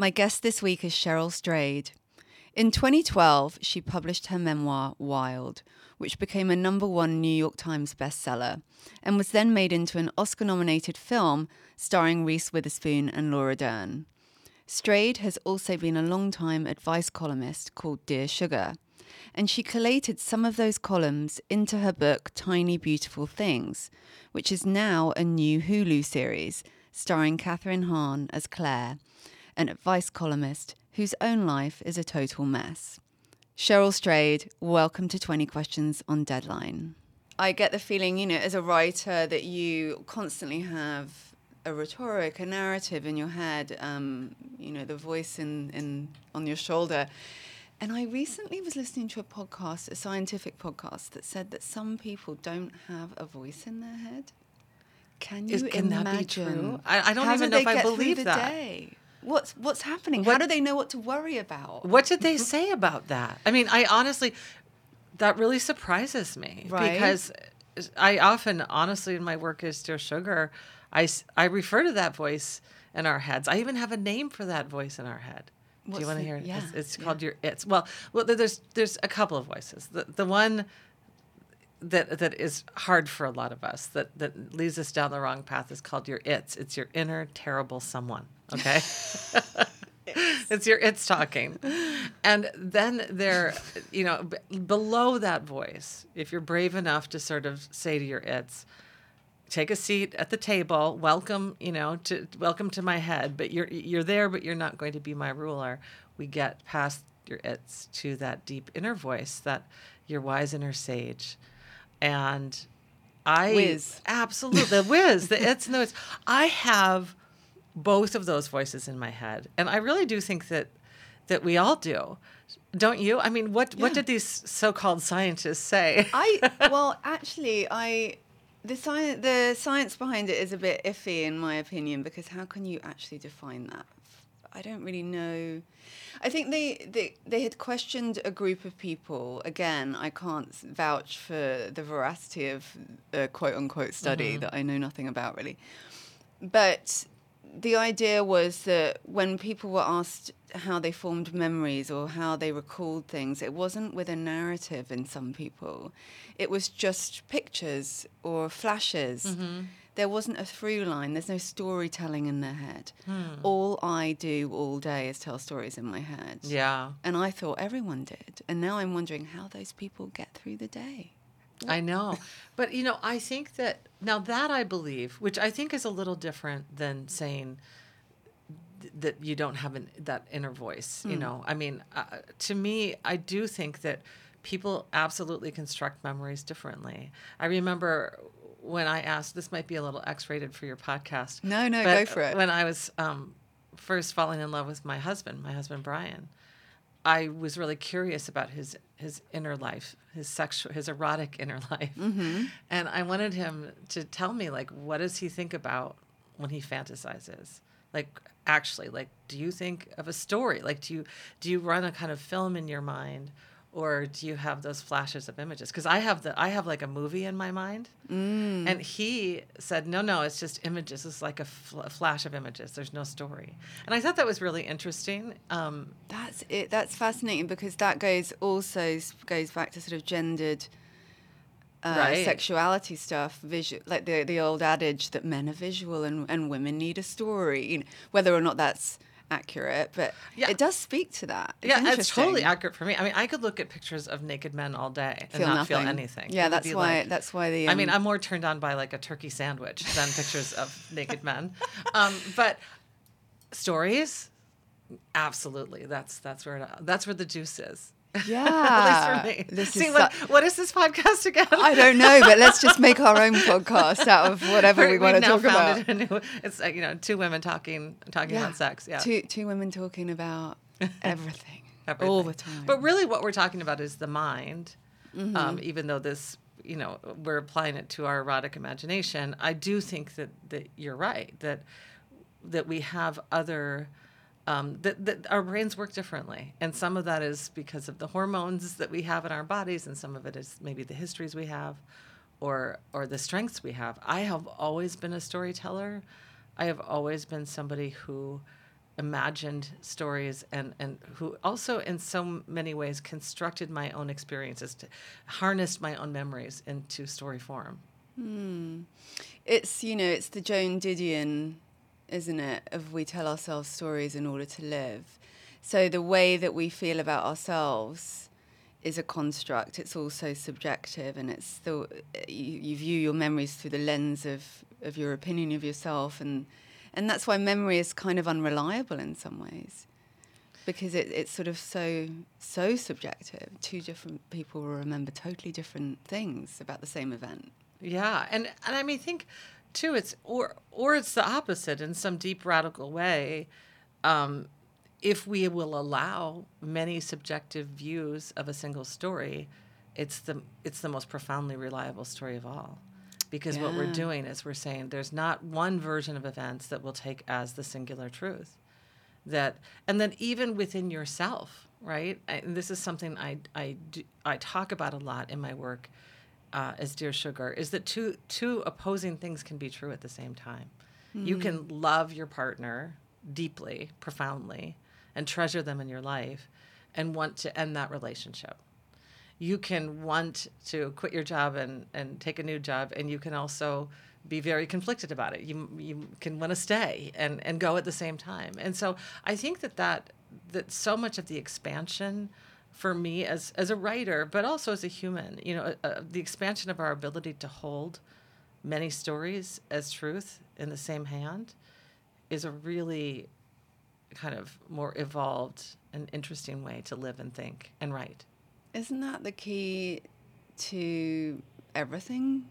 My guest this week is Cheryl Strayed. In 2012, she published her memoir, Wild, which became a number one New York Times bestseller and was then made into an Oscar nominated film starring Reese Witherspoon and Laura Dern. Strayed has also been a long-time advice columnist called Dear Sugar, and she collated some of those columns into her book Tiny Beautiful Things, which is now a new Hulu series starring Kathryn Hahn as Claire an advice columnist whose own life is a total mess. Cheryl Strayed, welcome to 20 Questions on Deadline. I get the feeling, you know, as a writer, that you constantly have a rhetoric, a narrative in your head, um, you know, the voice in, in on your shoulder. And I recently was listening to a podcast, a scientific podcast, that said that some people don't have a voice in their head. Can you Is, can imagine? that be true? I, I don't even know if I believe that. Day? What's what's happening? How do they know what to worry about? What did they say about that? I mean, I honestly, that really surprises me Right. because I often, honestly, in my work as Dear Sugar, I I refer to that voice in our heads. I even have a name for that voice in our head. Do you want to hear it? yeah, It's, it's yeah. called your it's. Well, well, there's there's a couple of voices. The the one that that is hard for a lot of us that that leads us down the wrong path is called your it's. It's your inner terrible someone. Okay. it's your it's talking and then there you know b- below that voice if you're brave enough to sort of say to your it's take a seat at the table welcome you know to welcome to my head but you're you're there but you're not going to be my ruler we get past your it's to that deep inner voice that your wise inner sage and i Whiz. absolutely the whiz the it's and the it's i have both of those voices in my head and i really do think that that we all do. Don't you? I mean what what did these so-called scientists say? I well, actually, I the science the science behind it is a bit iffy in my opinion because how can you actually define that? I don't really know. I think they, they they had questioned a group of people. Again, I can't vouch for the veracity of a quote unquote study mm-hmm. that I know nothing about really. But the idea was that when people were asked how they formed memories or how they recalled things, it wasn't with a narrative in some people. It was just pictures or flashes. Mm-hmm. There wasn't a through line. There's no storytelling in their head. All I do all day is tell stories in my head. yeah And I thought everyone did. And now I'm wondering how those people get through the day. I know. But you know, I think that now that I believe, which I think is a little different than saying th- that you don't have an, that inner voice, you know. I mean, uh, to me, I do think that people absolutely construct memories differently. I remember when I asked, this might be a little X-rated for your podcast. No, no, go for it. When I was um, first falling in love with my husband, my husband Brian, I was really curious about his his inner life, his sexual, his erotic inner life, Mm-hmm. and I wanted him to tell me like what does he think about when he fantasizes, like actually, like do you think of a story, like do you do you run a kind of film in your mind, or do you have those flashes of images? Because I have the I have like a movie in my mind, Mm. and he said no no it's just images, it's like a, fl- a flash of images. There's no story, and I thought that was really interesting. Um, That's it. That's fascinating because that goes also goes back to sort of gendered uh, Right. sexuality stuff, visual, like the the old adage that men are visual and, and women need a story. You know, whether or not that's accurate, but Yeah. it does speak to that. It's yeah, it's totally accurate for me. I mean, I could look at pictures of naked men all day and Feel not feel anything. Yeah, It that's why- like- that's why the, I mean, um, I'm more turned on by like a turkey sandwich than pictures of naked men. Um, but stories, absolutely. That's that's where it, that's where the juice is. Yeah, At least for me. this See is what, su- what is this podcast again? I don't know, but let's just make our own podcast out of whatever we We've want to talk about. new- it's like you know two women talking talking about sex. Yeah, Two two women talking about everything, all the time. But really, what we're talking about is the mind. Mm-hmm. Um, even though this, you know, we're applying it to our erotic imagination, I do think that that you're right that that we have other. Um, that, our brains work differently, and some of that is because of the hormones that we have in our bodies, and some of it is maybe the histories we have, or or the strengths we have. I have always been a storyteller. I have always been somebody who imagined stories and, and who also in so many ways constructed my own experiences to harnessed my own memories into story form it's you know it's the Joan Didion, isn't it? Of we tell ourselves stories in order to live. So the way that we feel about ourselves is a construct. It's also subjective, and it's the you, you view your memories through the lens of of your opinion of yourself, and and that's why memory is kind of unreliable in some ways. Because it, it's sort of so so subjective. Two different people will remember totally different things about the same event. Yeah, and and I mean think too it's or or it's the opposite in some deep radical way. Um, if we will allow many subjective views of a single story, it's the it's the most profoundly reliable story of all. Because what we're doing is we're saying there's not one version of events that we'll take as the singular truth. That and then even within yourself, right? And this is something I I do, I talk about a lot in my work uh, as Dear Sugar is that two two opposing things can be true at the same time. You can love your partner deeply, profoundly, and treasure them in your life, and want to end that relationship. You can want to quit your job and, and take a new job, and you can also be very conflicted about it. You you can want to stay and, and go at the same time. And so I think that that that so much of the expansion for me as as a writer, but also as a human, you know, uh, the expansion of our ability to hold many stories as truth in the same hand is a really kind of more evolved and interesting way to live and think and write. Isn't that the key to everything?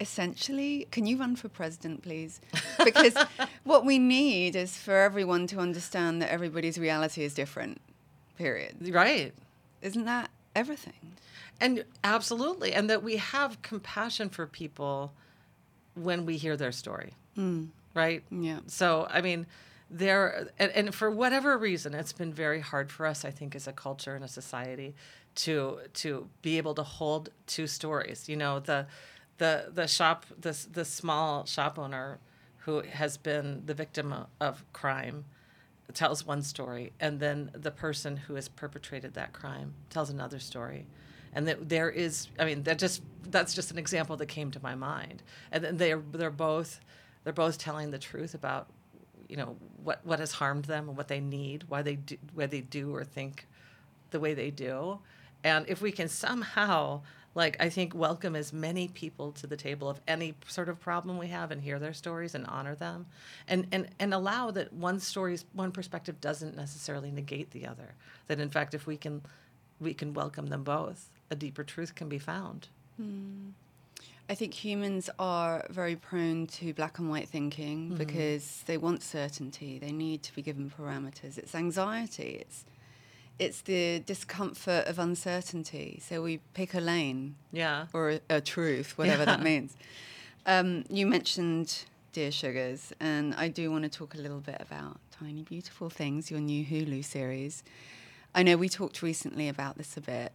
Essentially, can you run for president, please? Because what we need is for everyone to understand that everybody's reality is different. Period. Right. Isn't that everything? And absolutely. And that we have compassion for people when we hear their story. Mm. Right? Yeah. So, I mean, there, and, and for whatever reason, it's been very hard for us, I think, as a culture and a society to to be able to hold two stories. You know, the the the shop, the the small shop owner who has been the victim of, of crime tells one story, and then the person who has perpetrated that crime tells another story. And that there is, I mean, that just that's just an example that came to my mind. And then they're they're both they're both telling the truth about, you know, what what has harmed them and what they need, why they do why they do or think the way they do. And if we can somehow, like, I think, welcome as many people to the table of any sort of problem we have and hear their stories and honor them, and, and, and allow that one story's one perspective doesn't necessarily negate the other. That in fact, if we can, we can welcome them both, a deeper truth can be found. Hmm. I think humans are very prone to black and white thinking mm-hmm. because they want certainty. They need to be given parameters. It's anxiety. It's it's the discomfort of uncertainty. So we pick a lane Yeah. or a, a truth, whatever that means. Um, you mentioned Dear Sugars, and I do want to talk a little bit about Tiny Beautiful Things, your new Hulu series. I know we talked recently about this a bit.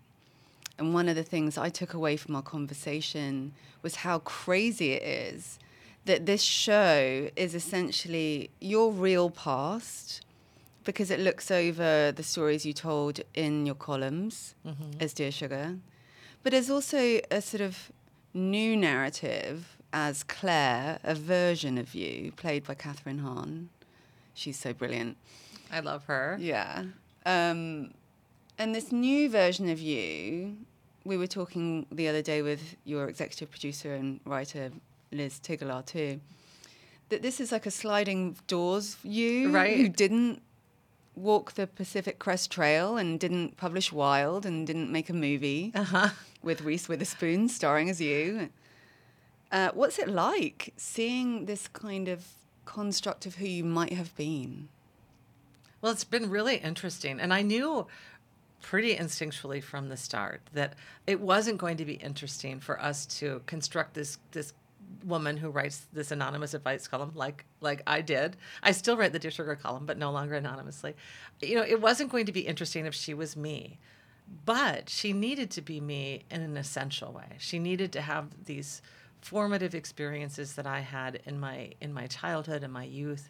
And one of the things I took away from our conversation was how crazy it is that this show is essentially your real past because it looks over the stories you told in your columns as Dear Sugar. But there's also a sort of new narrative as Claire, a version of you, played by Kathryn Hahn. She's so brilliant. I love her. Yeah. Um, and this new version of you, we were talking the other day with your executive producer and writer, Liz Tigelaar, too, that this is like a sliding doors you, Right. who didn't walk the Pacific Crest Trail and didn't publish Wild and didn't make a movie Uh-huh. with Reese Witherspoon starring as you. Uh, what's it like seeing this kind of construct of who you might have been? Well, it's been really interesting. And I knew pretty instinctually from the start that it wasn't going to be interesting for us to construct this this woman who writes this anonymous advice column like like I did. I still write the Dear Sugar column, but no longer anonymously. You know, it wasn't going to be interesting if she was me. But she needed to be me in an essential way. She needed to have these formative experiences that I had in my in my childhood and my youth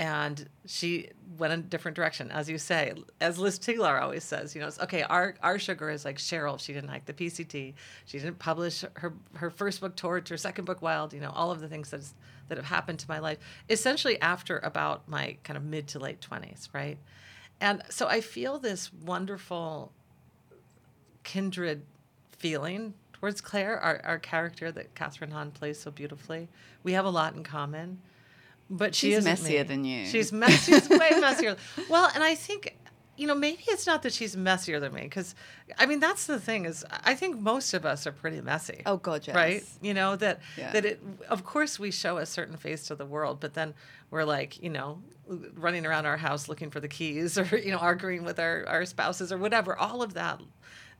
and she went a different direction, as you say. As Liz Tigelaar always says, you know, it's, okay, our our sugar is like Cheryl. She didn't hike the PCT. She didn't publish her her first book, Torch, her second book, Wild. You know, all of the things that that have happened to my life, essentially after about my kind of mid to late twenties, right? And so I feel this wonderful kindred feeling towards Claire, our, our character that Kathryn Hahn plays so beautifully. We have a lot in common, but She's isn't messier me. than you. She's messy. She's way messier. Well, and I think. You know, maybe it's not that she's messier than me, because I mean that's the thing is I think most of us are pretty messy. Oh, God, Right? You know that Yeah. that it. Of course, we show a certain face to the world, but then we're like, you know, running around our house looking for the keys, or you know, arguing with our our spouses or whatever. All of that,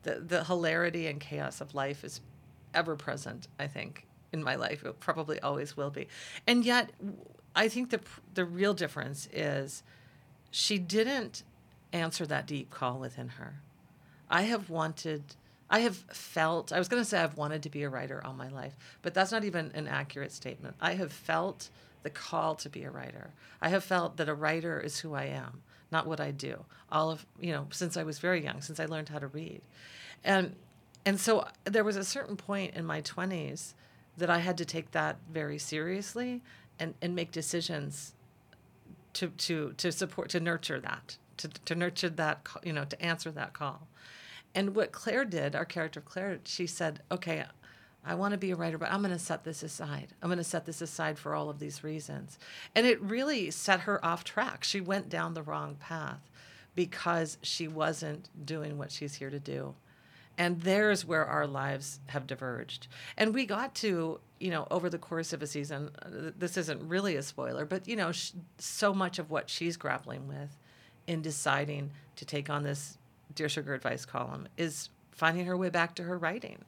the the hilarity and chaos of life is ever present. I think in my life, it probably always will be, and yet, I think the the real difference is she didn't answer that deep call within her. I have wanted, I have felt, I was going to say I've wanted to be a writer all my life, but that's not even an accurate statement. I have felt the call to be a writer. I have felt that a writer is who I am, not what I do. All of, you know, since I was very young, since I learned how to read. And, and so there was a certain point in my 20s that I had to take that very seriously and, and make decisions to to to support to nurture that to to nurture that you know to answer that call. And what claire did our character claire she said okay i want to be a writer but i'm going to set this aside. I'm going to set this aside for all of these reasons. And it really set her off track. She went down the wrong path because she wasn't doing what she's here to do and there's where our lives have diverged. And we got to you know over the course of a season uh, this isn't really a spoiler but you know sh- so much of what she's grappling with in deciding to take on this dear sugar advice column is finding her way back to her writing.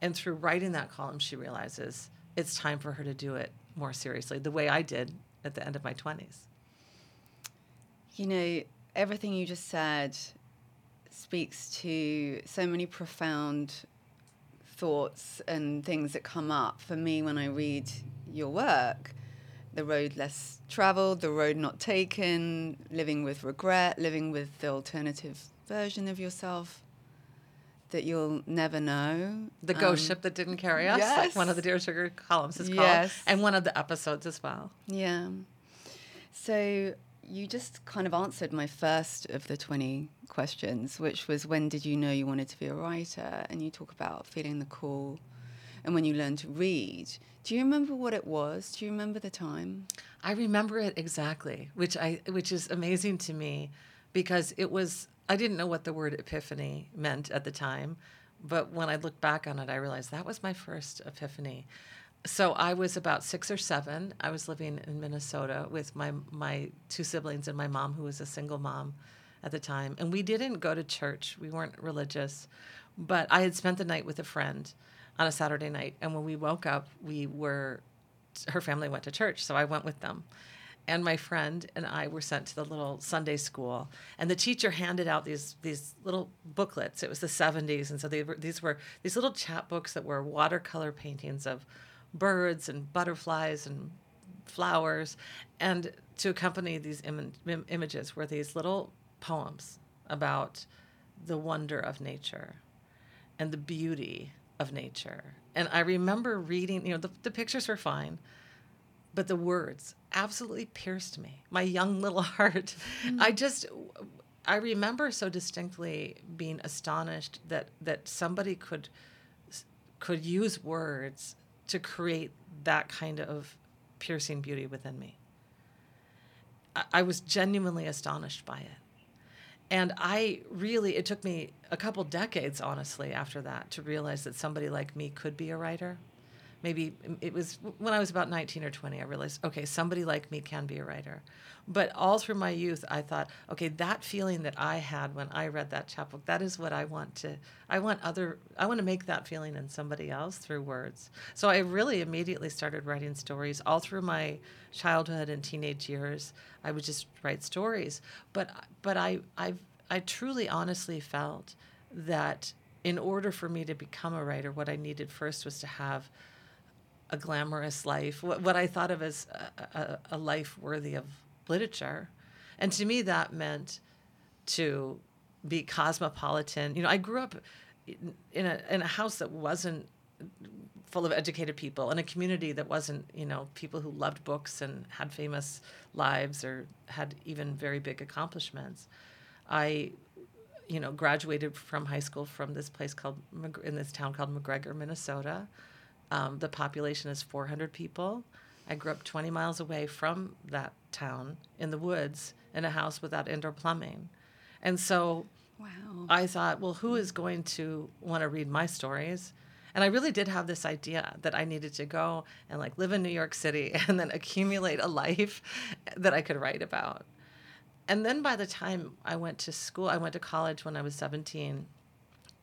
And through writing that column she realizes it's time for her to do it more seriously the way i did at the end of my 20s You know, everything you just said speaks to so many profound thoughts and things that come up for me when I read your work. The road less traveled, the road not taken, living with regret, living with the alternative version of yourself that you'll never know. the ghost Um, ship that didn't carry us like one of the yes. dear sugar columns is called Yes. and one of the episodes as well Yeah. So you just kind of answered my first of the 20 questions, which was when did you know you wanted to be a writer? And you talk about feeling the call and when you learned to read. Do you remember what it was? Do you remember the time? I remember it exactly, which I which is amazing to me because it was I didn't know what the word epiphany meant at the time, but when I look back on it I realized that was my first epiphany. So I was about 6 or 7. I was living in Minnesota with my my two siblings and my mom who was a single mom at the time, and we didn't go to church. We weren't religious, but I had spent the night with a friend on a Saturday night, and when we woke up, we were her family went to church, so I went with them. And my friend and I were sent to the little Sunday school, and the teacher handed out these these little booklets. It was the '70s, and so they were, these were these little chapbooks that were watercolor paintings of birds and butterflies and flowers, and to accompany these Im- im- images were these little poems about the wonder of nature and the beauty of nature And I remember reading, you know, the, the pictures were fine, but the words absolutely pierced me, my young little heart. I mm-hmm. just, I remember so distinctly being astonished that that somebody could could use words to create that kind of piercing beauty within me. I, I was genuinely astonished by it. And I really, it took me a couple decades, honestly, after that to realize that somebody like me could be a writer. Maybe it was when I was about 19 or 20, I realized, okay, somebody like me can be a writer. But all through my youth, I thought, okay, that feeling that I had when I read that chapbook, that is what I want to, I want other, I want to make that feeling in somebody else through words. So I really immediately started writing stories all through my childhood and teenage years. I would just write stories. But, but I, I, I truly honestly felt that in order for me to become a writer, what I needed first was to have a glamorous life, what, what I thought of as a, a, a life worthy of literature. And to me, that meant to be cosmopolitan. You know, I grew up in a, in a house that wasn't full of educated people, in a community that wasn't, you know, people who loved books and had famous lives or had even very big accomplishments. I, you know, graduated from high school from this place called, in this town called McGregor, Minnesota. Um, the population is 400 people. I grew up 20 miles away from that town in the woods in a house without indoor plumbing. And so Wow. I thought, well, who is going to want to read my stories? And I really did have this idea that I needed to go and like live in New York City and then accumulate a life that I could write about. And then by the time I went to school, I went to college when I was 17,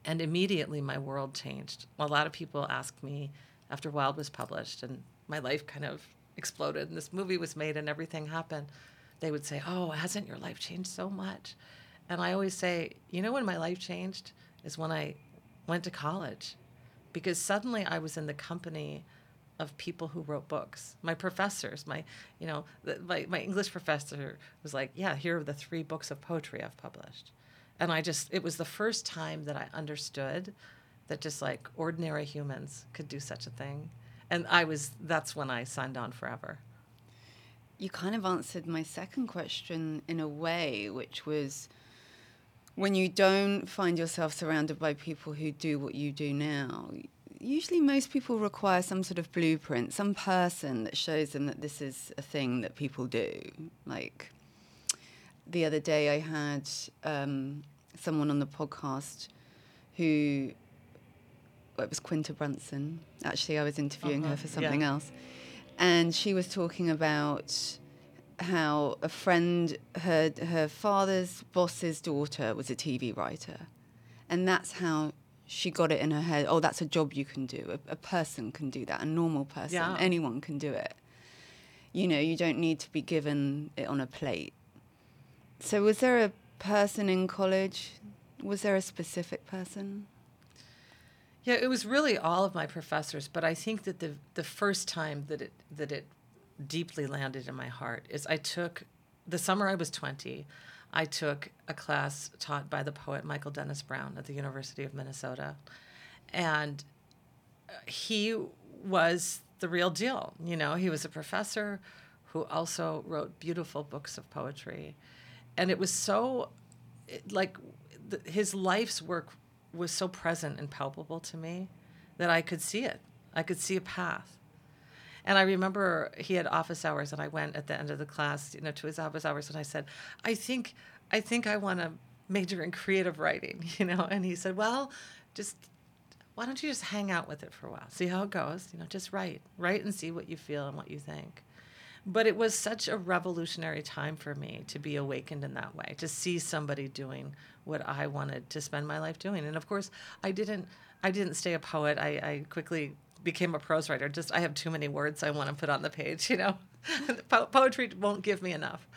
and immediately my world changed. A lot of people asked me after Wild was published and my life kind of exploded and this movie was made and everything happened. They would say, Oh, hasn't your life changed so much? And I always say, You know when my life changed? Is when I went to college because suddenly I was in the company of people who wrote books. My professors, my, you know, the, my, my English professor was like, yeah, here are the three books of poetry I've published. And I just, it was the first time that I understood that just like ordinary humans could do such a thing. And I was, that's when I signed on forever. You kind of answered my second question in a way, which was when you don't find yourself surrounded by people who do what you do now, usually most people require some sort of blueprint, some person that shows them that this is a thing that people do. Like the other day, I had um, someone on the podcast who well, it was Quinta Brunson. Actually, I was interviewing Uh-huh, her for something yeah. else, and she was talking about how a friend, her her father's boss's daughter was a TV writer, and that's how she got it in her head. Oh, that's a job you can do. A, a person can do that. A normal person, Yeah. anyone can do it. You know, you don't need to be given it on a plate. So, was there a person in college? Was there a specific person? Yeah, it was really all of my professors, but I think that the the first time that it that it deeply landed in my heart is I took the summer I was 20, I took a class taught by the poet Michael Dennis Brown at the University of Minnesota. And uh, he was the real deal, you know, he was a professor who also wrote beautiful books of poetry. And it was so like his life's work was so present and palpable to me that I could see it. I could see a path. And I remember he had office hours, and I went at the end of the class, you know, to his office hours, and I said, "I think, I think I want to major in creative writing," you know. And he said, "Well, just why don't you just hang out with it for a while, see how it goes, you know, just write, write and see what you feel and what you think." But it was such a revolutionary time for me to be awakened in that way, to see somebody doing what I wanted to spend my life doing. And of course, I didn't I didn't stay a poet. I, I quickly became a prose writer. Just I have too many words I want to put on the page, you know. Po- Poetry won't give me enough.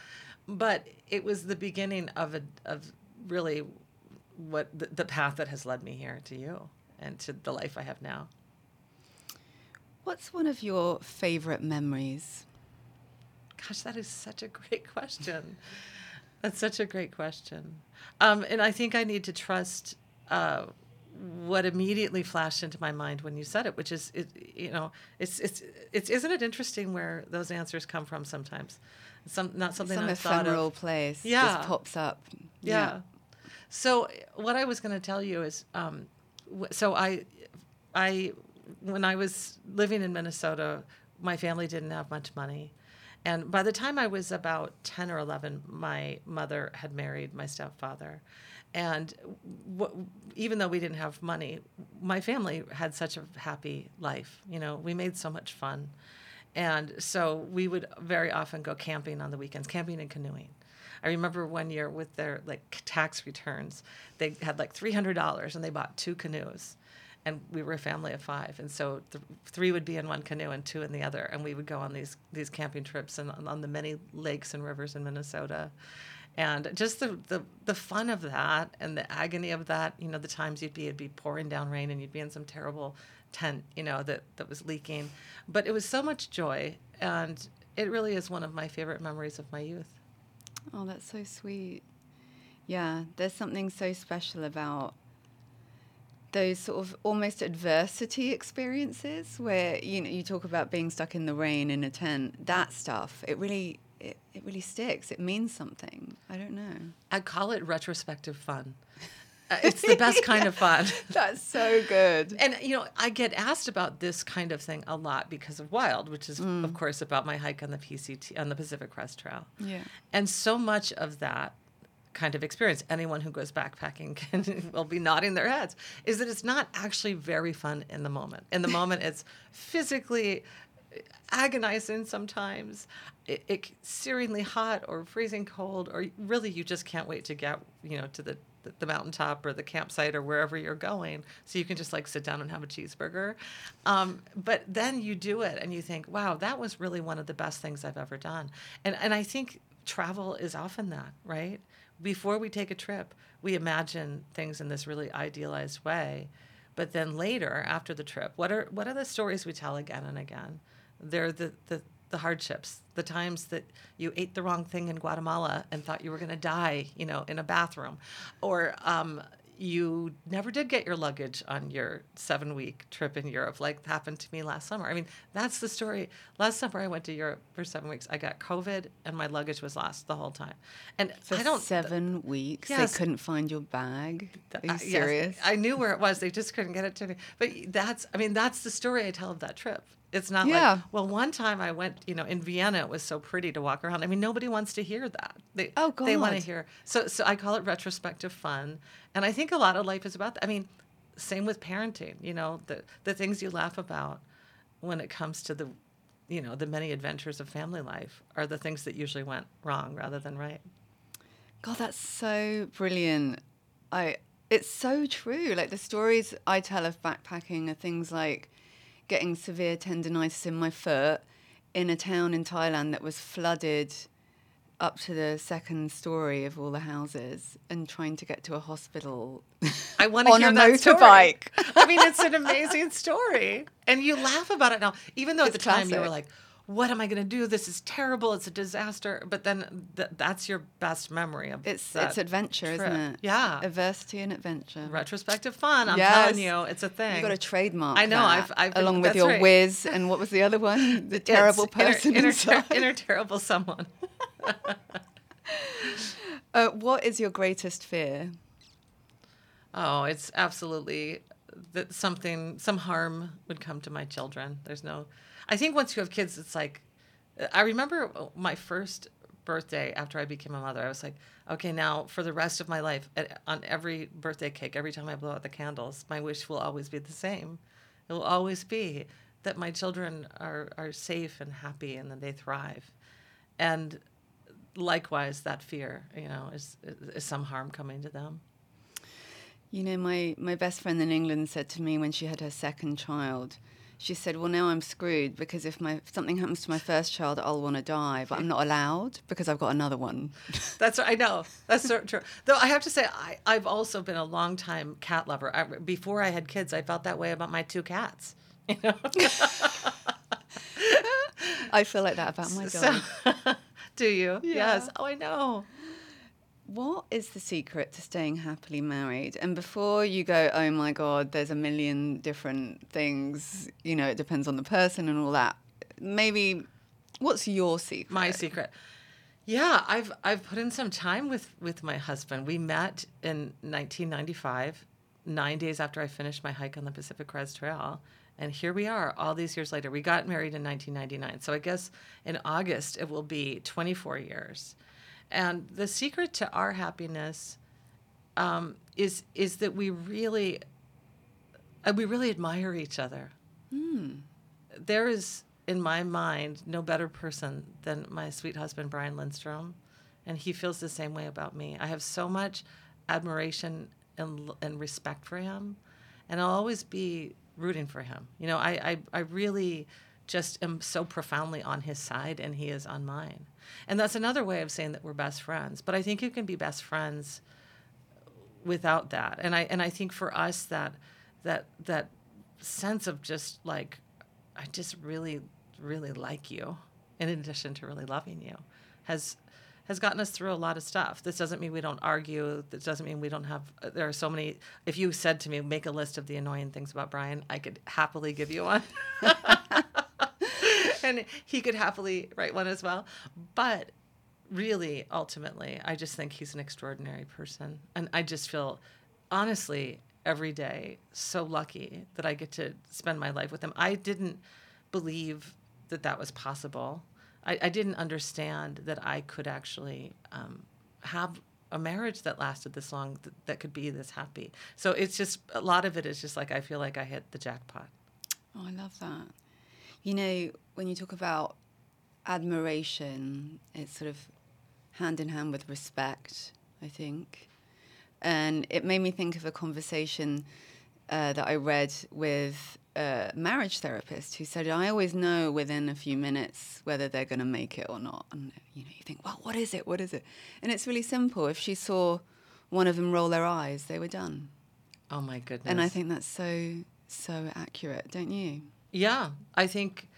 But it was the beginning of a of really what the, the path that has led me here to you and to the life I have now. What's one of your favorite memories? Gosh, that is such a great question. That's such a great question. Um, and I think I need to trust uh, what immediately flashed into my mind when you said it, which is, it, you know, it's it's it's isn't it interesting where those answers come from sometimes? Some not something Some I thought ephemeral of. place Yeah. just pops up. Yeah. So what I was going to tell you is, um, w- so I, I, when I was living in Minnesota, my family didn't have much money, and by the time I was about ten or eleven, my mother had married my stepfather, and even though we didn't have money, my family had such a happy life. You know, we made so much fun. And so we would very often go camping on the weekends, camping and canoeing. I remember one year with their like tax returns, they had like three hundred dollars and they bought two canoes, and we were a family of five, and so th- three would be in one canoe and two in the other, and we would go on these these camping trips and on, on the many lakes and rivers in Minnesota, and just the, the the fun of that and the agony of that. You know, the times you'd be it'd be pouring down rain and you'd be in some terrible tent, you know, that that was leaking, but it was so much joy, and it really is one of my favorite memories of my youth. Oh, that's so sweet. Yeah, there's something so special about those sort of almost adversity experiences where you know you talk about being stuck in the rain in a tent. That stuff, it really it, it really sticks. It means something. I don't know. I call it retrospective fun. Uh, it's the best kind of fun. That's so good. And you know, I get asked about this kind of thing a lot because of Wild, which is of course about my hike on the PCT on the Pacific Crest Trail. Yeah. And so much of that kind of experience, anyone who goes backpacking can will be nodding their heads, is that it's not actually very fun in the moment. In the moment, it's physically agonizing sometimes. It, it searingly hot or freezing cold, or really you just can't wait to get you know to the the- the mountaintop or the campsite or wherever you're going, so you can just like sit down and have a cheeseburger. Um, but then you do it and you think, wow, that was really one of the best things I've ever done. And and I think travel is often that, right? Before we take a trip, we imagine things in this really idealized way, but then later, after the trip, what are what are the stories we tell again and again? They're the the the hardships, the times that you ate the wrong thing in Guatemala and thought you were going to die, you know, in a bathroom, or um, you never did get your luggage on your seven week trip in Europe, like happened to me last summer. I mean, that's the story. Last summer, I went to Europe for seven weeks. I got COVID and my luggage was lost the whole time. And For I don't. seven weeks, Yes. they couldn't find your bag. Are you yes, serious? I knew where it was. They just couldn't get it to me. But that's, I mean, that's the story I tell of that trip. It's not Yeah. like, well, one time I went, you know, in Vienna, it was so pretty to walk around. I mean, nobody wants to hear that. They, Oh, God. They want to hear. So, so I call it retrospective fun. And I think a lot of life is about that. I mean, same with parenting, you know, the, the things you laugh about when it comes to the, you know, the many adventures of family life are the things that usually went wrong rather than right. God, that's so brilliant. I it's so true. Like the stories I tell of backpacking are things like getting severe tendonitis in my foot in a town in Thailand that was flooded up to the second story of all the houses and trying to get to a hospital I want to on hear a that story. motorbike. I mean, it's an amazing story, and you laugh about it now, even though at It's the time you were like, "What am I going to do? This is terrible. It's a disaster." But then th- that's your best memory of It's it's adventure, trip. isn't it? Yeah, Adversity and adventure. retrospective fun. I'm Yes. telling you, it's a thing. You got to trademark. I know, I've- I've been- along with your right. whiz and what was the other one? The terrible inner- person inner, inside. inner terrible someone. Uh, what is your greatest fear? Oh, it's absolutely that something, some harm would come to my children. There's no, I think once you have kids, it's like, I remember my first birthday after I became a mother. I was like, okay, now for the rest of my life, on every birthday cake, every time I blow out the candles, my wish will always be the same. It will always be that my children are, are safe and happy and that they thrive. And likewise, that fear, you know, is, is some harm coming to them. You know, my, my best friend in England said to me when she had her second child, she said, Well, now I'm screwed because if my if something happens to my first child, I'll want to die, but I'm not allowed because I've got another one. That's right. I know. That's so true. Though I have to say, I, I've also been a long time cat lover. I, before I had kids, I felt that way about my two cats. You know, I feel like that about my dog. so do you? Yes. Oh, I know. What is the secret to staying happily married? And before you go, oh my God, there's a million different things, you know, it depends on the person and all that. Maybe, what's your secret? My secret. Yeah, I've I've put in some time with with my husband. We met in 1995, nine days after I finished my hike on the Pacific Crest Trail, and here we are, all these years later. We got married in 1999, so I guess in August it will be 24 years. And the secret to our happiness um, is is that we really uh, we really admire each other. There is in my mind no better person than my sweet husband Brian Lindstrom, and he feels the same way about me. I have so much admiration and and respect for him, and I'll always be rooting for him. You know, I I, I really just am so profoundly on his side and he is on mine. And that's another way of saying that we're best friends. But I think you can be best friends without that. And I and I think for us that that that sense of just like I just really really like you in addition to really loving you has has gotten us through a lot of stuff. This doesn't mean we don't argue. This doesn't mean we don't have. There are so many. If you said to me, make a list of the annoying things about Brian, I could happily give you one. and he could happily write one as well. But really, ultimately, I just think he's an extraordinary person. And I just feel, honestly, every day so lucky that I get to spend my life with him. I didn't believe that that was possible. I, I didn't understand that I could actually um, have a marriage that lasted this long, that, that could be this happy. So it's just, a lot of it is just like I feel like I hit the jackpot. Oh, I love that. You know, when you talk about admiration, it's sort of hand in hand with respect, I think. And it made me think of a conversation uh, that I read with a marriage therapist who said, I always know within a few minutes whether they're going to make it or not. And, you know, you think, well, what is it? What is it? And it's really simple. If she saw one of them roll their eyes, they were done. Oh my goodness. And I think that's so, so accurate, don't you? Yeah, I think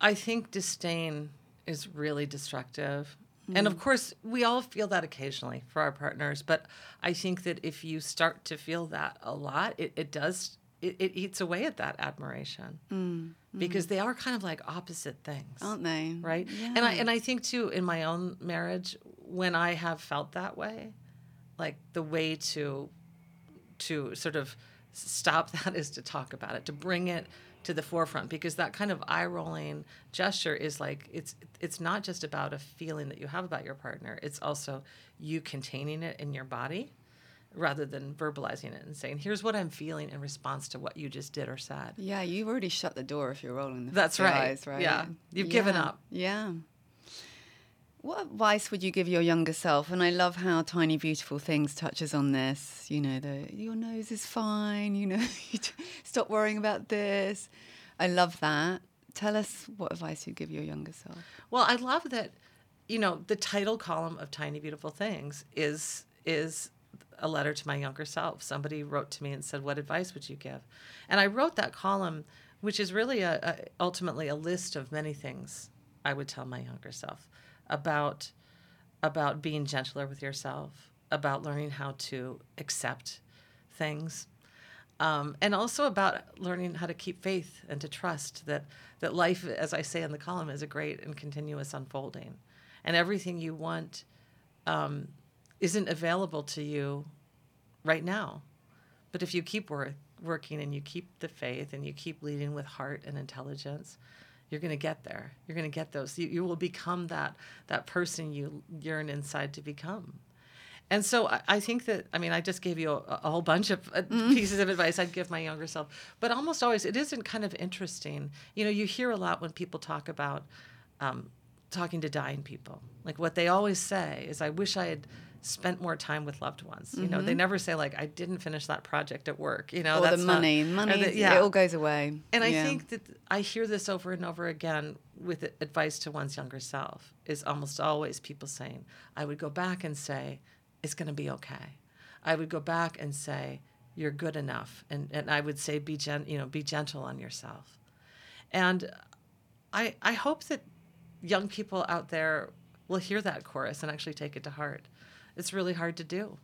I think disdain is really destructive. And of mm. course, we all feel that occasionally for our partners, but I think that if you start to feel that a lot, it, it does it, it eats away at that admiration. Mm, because mm. they are kind of like opposite things. Aren't they? Right? Yeah. And I and I think too in my own marriage when I have felt that way, like the way to to sort of stop that is to talk about it, to bring it to the forefront because that kind of eye rolling gesture is like it's it's not just about a feeling that you have about your partner, it's also you containing it in your body rather than verbalizing it and saying, "Here's what I'm feeling in response to what you just did or said." Yeah, you've already shut the door if you're rolling the That's right. eyes, right? Yeah. You've given up. Yeah. What advice would you give your younger self? And I love how Tiny Beautiful Things touches on this. You know, the your nose is fine. You know, stop worrying about this. I love that. Tell us what advice you'd give your younger self. Well, I love that, you know, the title column of Tiny Beautiful Things is is a letter to my younger self. Somebody wrote to me and said, "What advice would you give?" And I wrote that column, which is really a, a ultimately a list of many things I would tell my younger self about about being gentler with yourself, about learning how to accept things, um, and also about learning how to keep faith and to trust that that life, as I say in the column, is a great and continuous unfolding, and everything you want um, isn't available to you right now. But if you keep wor- working and you keep the faith and you keep leading with heart and intelligence, you're going to get there. You're going to get those. You, you will become that that person you yearn inside to become. And so I, I think that I mean I just gave you a, a whole bunch of uh, pieces of advice I'd give my younger self, but almost always it isn't kind of interesting. You know, you hear a lot when people talk about um, talking to dying people. Like what they always say is, "I wish I had." Spent more time with loved ones you know they mm-hmm. never say like i didn't finish that project at work you know or the that's not- money, or money, the- it all goes away. and I think that I hear this over and over again with advice to one's younger self is almost always people saying, I would go back and say, it's going to be okay. I would go back and say, you're good enough. And, and I would say, be, gen- you know, be gentle on yourself. And I, I hope that young people out there will hear that chorus and actually take it to heart. It's really hard to do.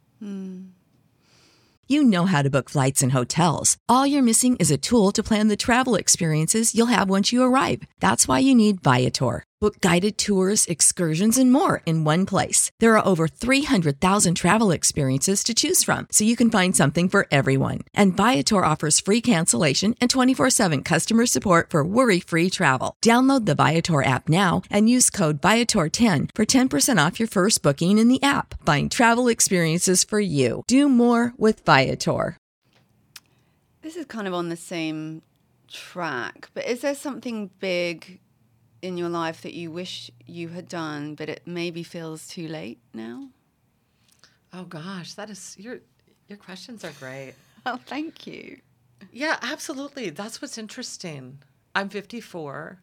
You know how to book flights and hotels. All you're missing is a tool to plan the travel experiences you'll have once you arrive. That's why you need Viator. Book guided tours, excursions, and more in one place. There are over 300,000 travel experiences to choose from, so you can find something for everyone. And Viator offers free cancellation and 24 7 customer support for worry free travel. Download the Viator app now and use code Viator10 for 10% off your first booking in the app. Find travel experiences for you. Do more with Viator. This is kind of on the same track, but is there something big in your life that you wish you had done, but it maybe feels too late now? Oh gosh, that is your your questions are great. Oh, thank you. Yeah, absolutely. That's what's interesting. I'm 54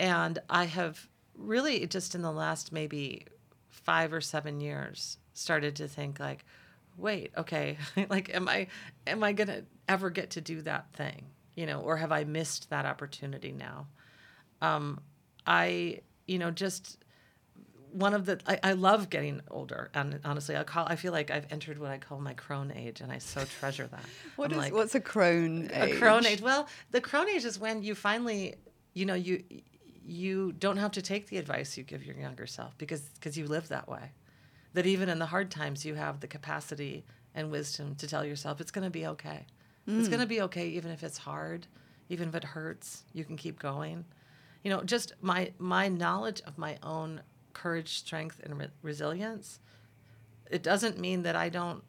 and I have really just in the last maybe 5 or 7 years started to think like wait, okay, like am I am I going to ever get to do that thing? You know, or have I missed that opportunity now? Um I, you know, just one of the I, I love getting older and honestly I call I feel like I've entered what I call my crone age and I so treasure that. What is like, what's a crone a crone age. Well, the crone age is when you finally, you know, you you don't have to take the advice you give your younger self because because you live that way. That even in the hard times, you have the capacity and wisdom to tell yourself it's going to be okay. It's mm. going to be okay, even if it's hard, even if it hurts. You can keep going. You know, just my my knowledge of my own courage, strength, and re- resilience. It doesn't mean that I don't,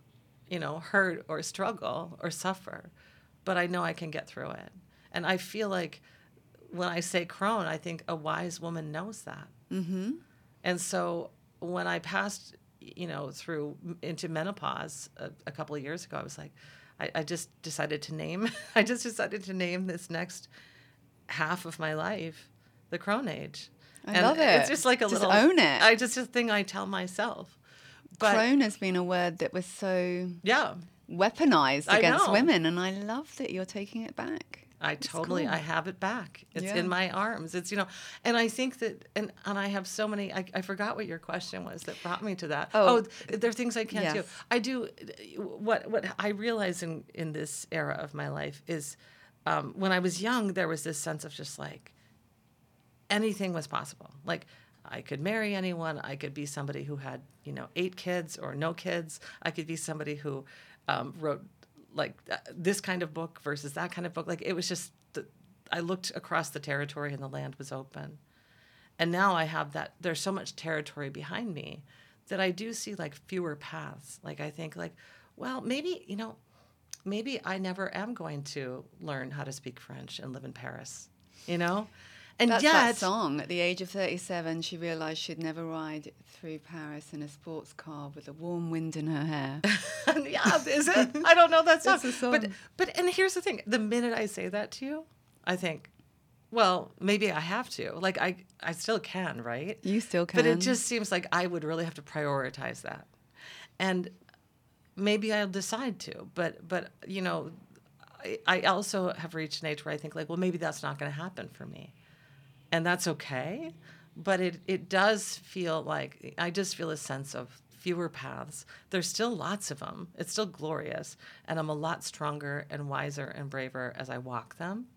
you know, hurt or struggle or suffer, but I know I can get through it. And I feel like when I say crone, I think a wise woman knows that. Mm-hmm. And so when I passed, you know, through into menopause a, a couple of years ago, I was like, I, I just decided to name, I just decided to name this next half of my life the crone age. I love it. It's just like a Just little own it. I just a thing I tell myself. But crone has been a word that was so yeah, weaponized against women, and I love that you're taking it back. I totally cool. I have it back. It's Yeah. in my arms. It's you know, and I think that and and I have so many. I, I forgot what your question was that brought me to that. Oh, Oh, there are things I can't do. I do. What what I realize in in this era of my life is, um, when I was young, there was this sense of just like anything was possible. Like I could marry anyone. I could be somebody who had you know eight kids or no kids. I could be somebody who um, wrote like uh, this kind of book versus that kind of book. Like it was just the, I looked across the territory and the land was open. And now I have that. There's so much territory behind me that I do see like fewer paths. Like I think like, well, maybe you know, maybe I never am going to learn how to speak French and live in Paris. You know, and That's that song. At the age of 37, she realized she'd never ride through Paris in a sports car with a warm wind in her hair. yeah, is it? I don't know that song. Song. But but and here's the thing: the minute I say that to you, I think, well, maybe I have to. Like I I still can, right? You still can. But it just seems like I would really have to prioritize that, and maybe I'll decide to. But but you know, I, I also have reached an age where I think like, well, maybe that's not going to happen for me and that's okay. But it, it does feel like I just feel a sense of fewer paths. There's still lots of them. It's still glorious, and I'm a lot stronger and wiser and braver as I walk them.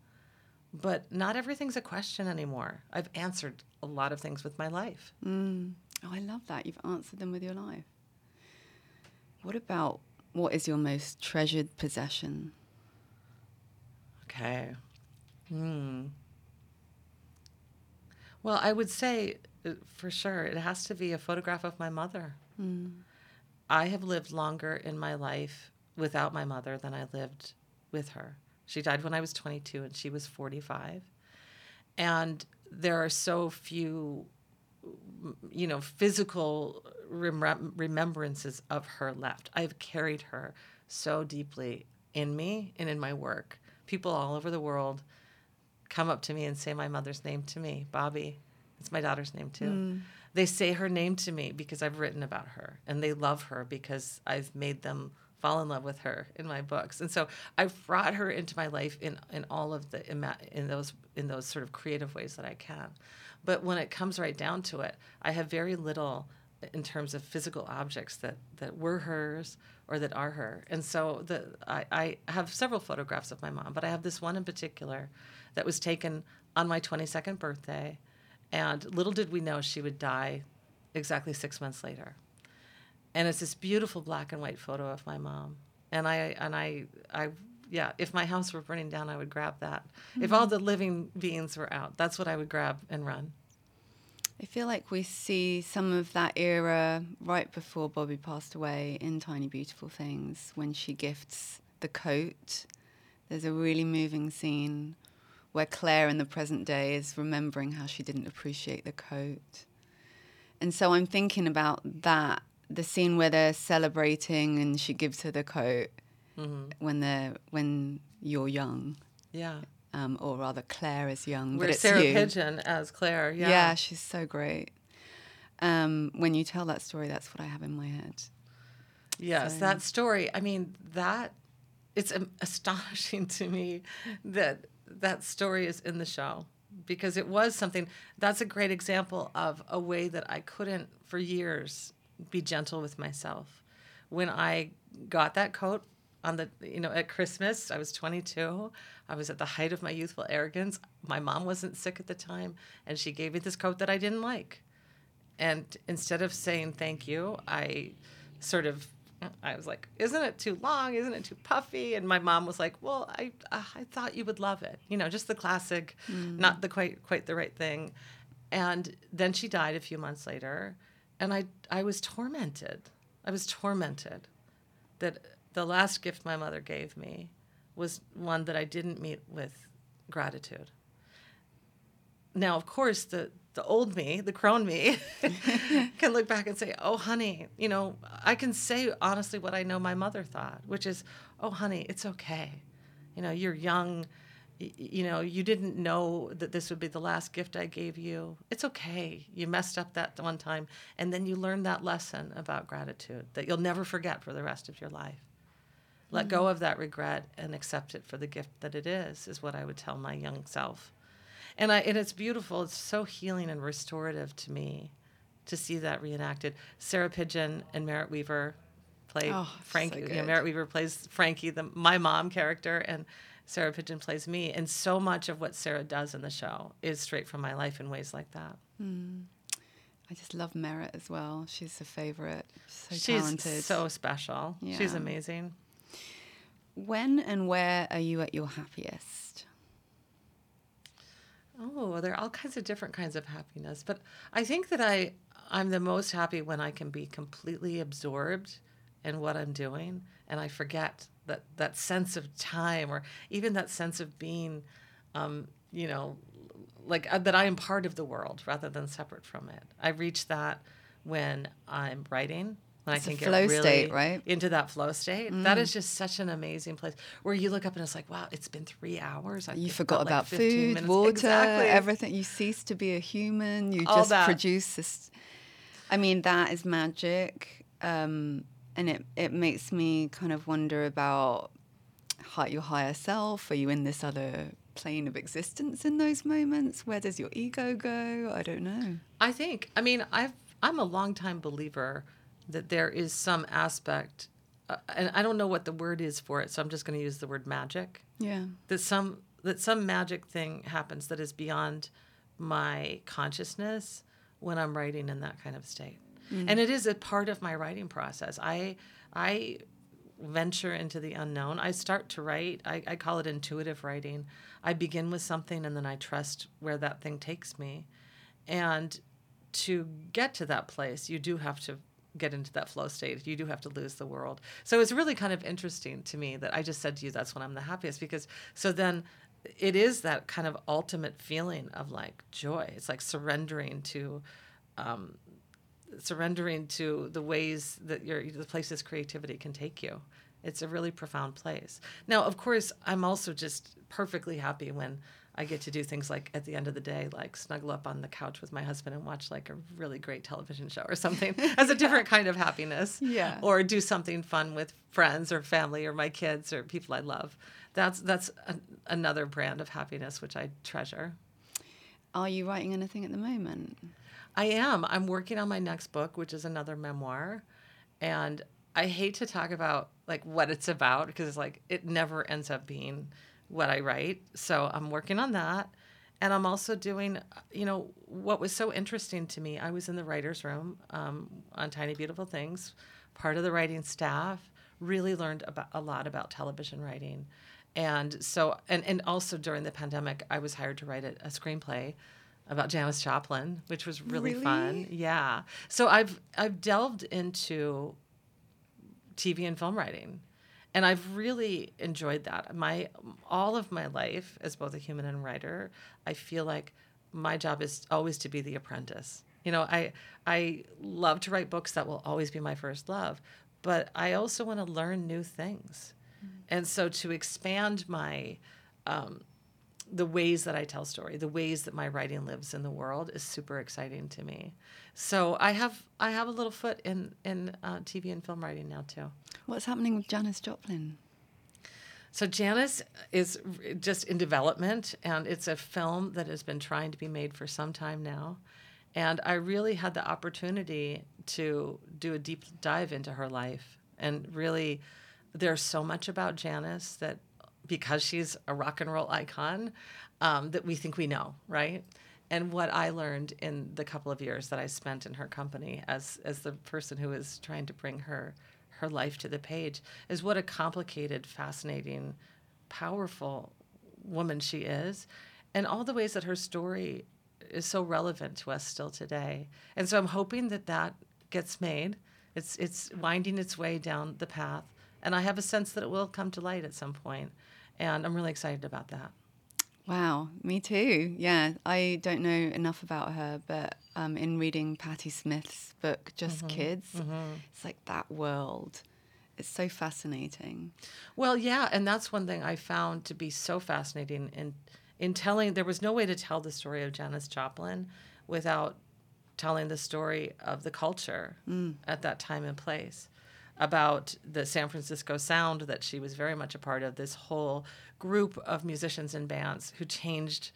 But not everything's a question anymore. I've answered a lot of things with my life. Oh, I love that. You've answered them with your life. What about what is your most treasured possession? Okay. Hmm. Well, I would say uh, for sure it has to be a photograph of my mother. I have lived longer in my life without my mother than I lived with her. She died when I was 22 and she was 45. And there are so few you know, physical remem- remembrances of her left. I've carried her so deeply in me and in my work. People all over the world come up to me and say my mother's name to me, Bobby. It's my daughter's name too. Mm. They say her name to me because I've written about her, and they love her because I've made them fall in love with her in my books. And so I've brought her into my life in in all of the in those in those sort of creative ways that I can. But when it comes right down to it, I have very little in terms of physical objects that that were hers or that are her. And so the I, I have several photographs of my mom, but I have this one in particular that was taken on my 22nd birthday, and little did we know she would die exactly six months later. And it's this beautiful black and white photo of my mom. And I and I I yeah, if my house were burning down, I would grab that. If all mm-hmm. the living beings were out, that's what I would grab and run. I feel like we see some of that era right before Bobby passed away in Tiny Beautiful Things when she gifts the coat. There's a really moving scene where Claire in the present day is remembering how she didn't appreciate the coat. And so I'm thinking about that the scene where they're celebrating and she gives her the coat when they're when you're young, Yeah. um, or rather Claire is young, We're but it's Sarah you. Pidgeon as Claire. Yeah. Yeah. she's so great. Um, when you tell that story, that's what I have in my head. Yes, that story. I mean, that it's astonishing to me that that story is in the show because it was something that's a great example of a way that I couldn't for years be gentle with myself. When I got that coat on the you know at Christmas, I was 22. I was at the height of my youthful arrogance. My mom wasn't sick at the time and she gave me this coat that I didn't like. And instead of saying thank you, I sort of I was like, "Isn't it too long? Isn't it too puffy?" And my mom was like, "Well, I uh, I thought you would love it. You know, just the classic, not the quite quite the right thing." And then she died a few months later, and I I was tormented. I was tormented that the last gift my mother gave me was one that I didn't meet with gratitude. Now, of course, the the old me, the crone me, can look back and say, "Oh, honey, you know, I can say honestly what I know my mother thought, which is, "Oh, honey, it's okay. You know, you're young. y- You know, you didn't know that this would be the last gift I gave you. It's okay. You messed up that one time, and then you learned that lesson about gratitude that you'll never forget for the rest of your life. Let go mm-hmm. of that regret and accept it for the gift that it is. Is what I would tell my young self." And I and it's beautiful. It's so healing and restorative to me to see that reenacted. Sarah Pidgeon and Merritt Wever play Oh, Frank. so you know. Merritt Wever plays Frankie, the my mom character, and Sarah Pidgeon plays me. And so much of what Sarah does in the show is straight from my life in ways like that. Hmm. I just love Merritt as well. She's a favorite. So She's talented. so special. Yeah. She's amazing. When and where are you at your happiest? Oh, there are all kinds of different kinds of happiness, but I think that I I'm the most happy when I can be completely absorbed in what I'm doing and I forget that that sense of time or even that sense of being um, you know like uh, that I am part of the world rather than separate from it. I reach that when I'm writing when It's I a can flow get really state, right? into that flow state. That is just such an amazing place where you look up and it's like, wow, it's been three hours. I've You forgot about 15 food, minutes. water, Exactly. everything. You cease to be a human. You All just that. produce this. I mean, that is magic. Um, and it, it makes me kind of wonder about your higher self. Are you in this other plane of existence in those moments? Where does your ego go? I don't know. I think. I mean, I've I'm a longtime believer that there is some aspect, uh, and I don't know what the word is for it, so I'm just going to use the word magic. Yeah. That some that some magic thing happens that is beyond my consciousness when I'm writing in that kind of state, and it is a part of my writing process. I I venture into the unknown. I start to write. I, I call it intuitive writing. I begin with something and then I trust where that thing takes me. And to get to that place, you do have to get into that flow state. You do have to lose the world. So it's really kind of interesting to me that I just said to you that's when I'm the happiest because so then it is that kind of ultimate feeling of like joy. It's like surrendering to um, surrendering to the ways that your the places creativity can take you. It's a really profound place. Now, of course, I'm also just perfectly happy when I get to do things like at the end of the day, like snuggle up on the couch with my husband and watch like a really great television show or something. as a different kind of happiness. Yeah. Or do something fun with friends or family or my kids or people I love. That's that's a, another brand of happiness which I treasure. Are you writing anything at the moment? I am. I'm working on my next book, which is another memoir. And I hate to talk about like what it's about because it's like it never ends up being what I write. So I'm working on that. And I'm also doing, you know, what was so interesting to me. I was in the writer's room um, on Tiny Beautiful Things, part of the writing staff, really learned about a lot about television writing. And so, and, and also during the pandemic, I was hired to write a, a screenplay about Janis Joplin, which was really, fun. Yeah. So I've I've delved into TV and film writing. And I've really enjoyed that. My all of my life as both a human and writer, I feel like my job is always to be the apprentice. You know, I I love to write books that will always be my first love, but I also want to learn new things. And so to expand my um, the ways that I tell story, the ways that my writing lives in the world is super exciting to me. So I have I have a little foot in in uh, TV and film writing now too. What's happening with Janis Joplin? So Janis is just in development, and it's a film that has been trying to be made for some time now. And I really had the opportunity to do a deep dive into her life, and really, there's so much about Janis that because she's a rock and roll icon, um, that we think we know, right? And what I learned in the couple of years that I spent in her company as as the person who is trying to bring her her life to the page is what a complicated, fascinating, powerful woman she is, and all the ways that her story is so relevant to us still today. And so I'm hoping that that gets made. It's it's winding its way down the path, and I have a sense that it will come to light at some point, and I'm really excited about that. Wow, me too. Yeah, I don't know enough about her, but um, in reading Patti Smith's book, Just mm-hmm, Kids, mm-hmm. it's like that world. It's so fascinating. Well, yeah, and that's one thing I found to be so fascinating in in telling. There was no way to tell the story of Janis Joplin without telling the story of the culture mm. at that time and place, about the San Francisco sound that she was very much a part of. This whole group of musicians and bands who changed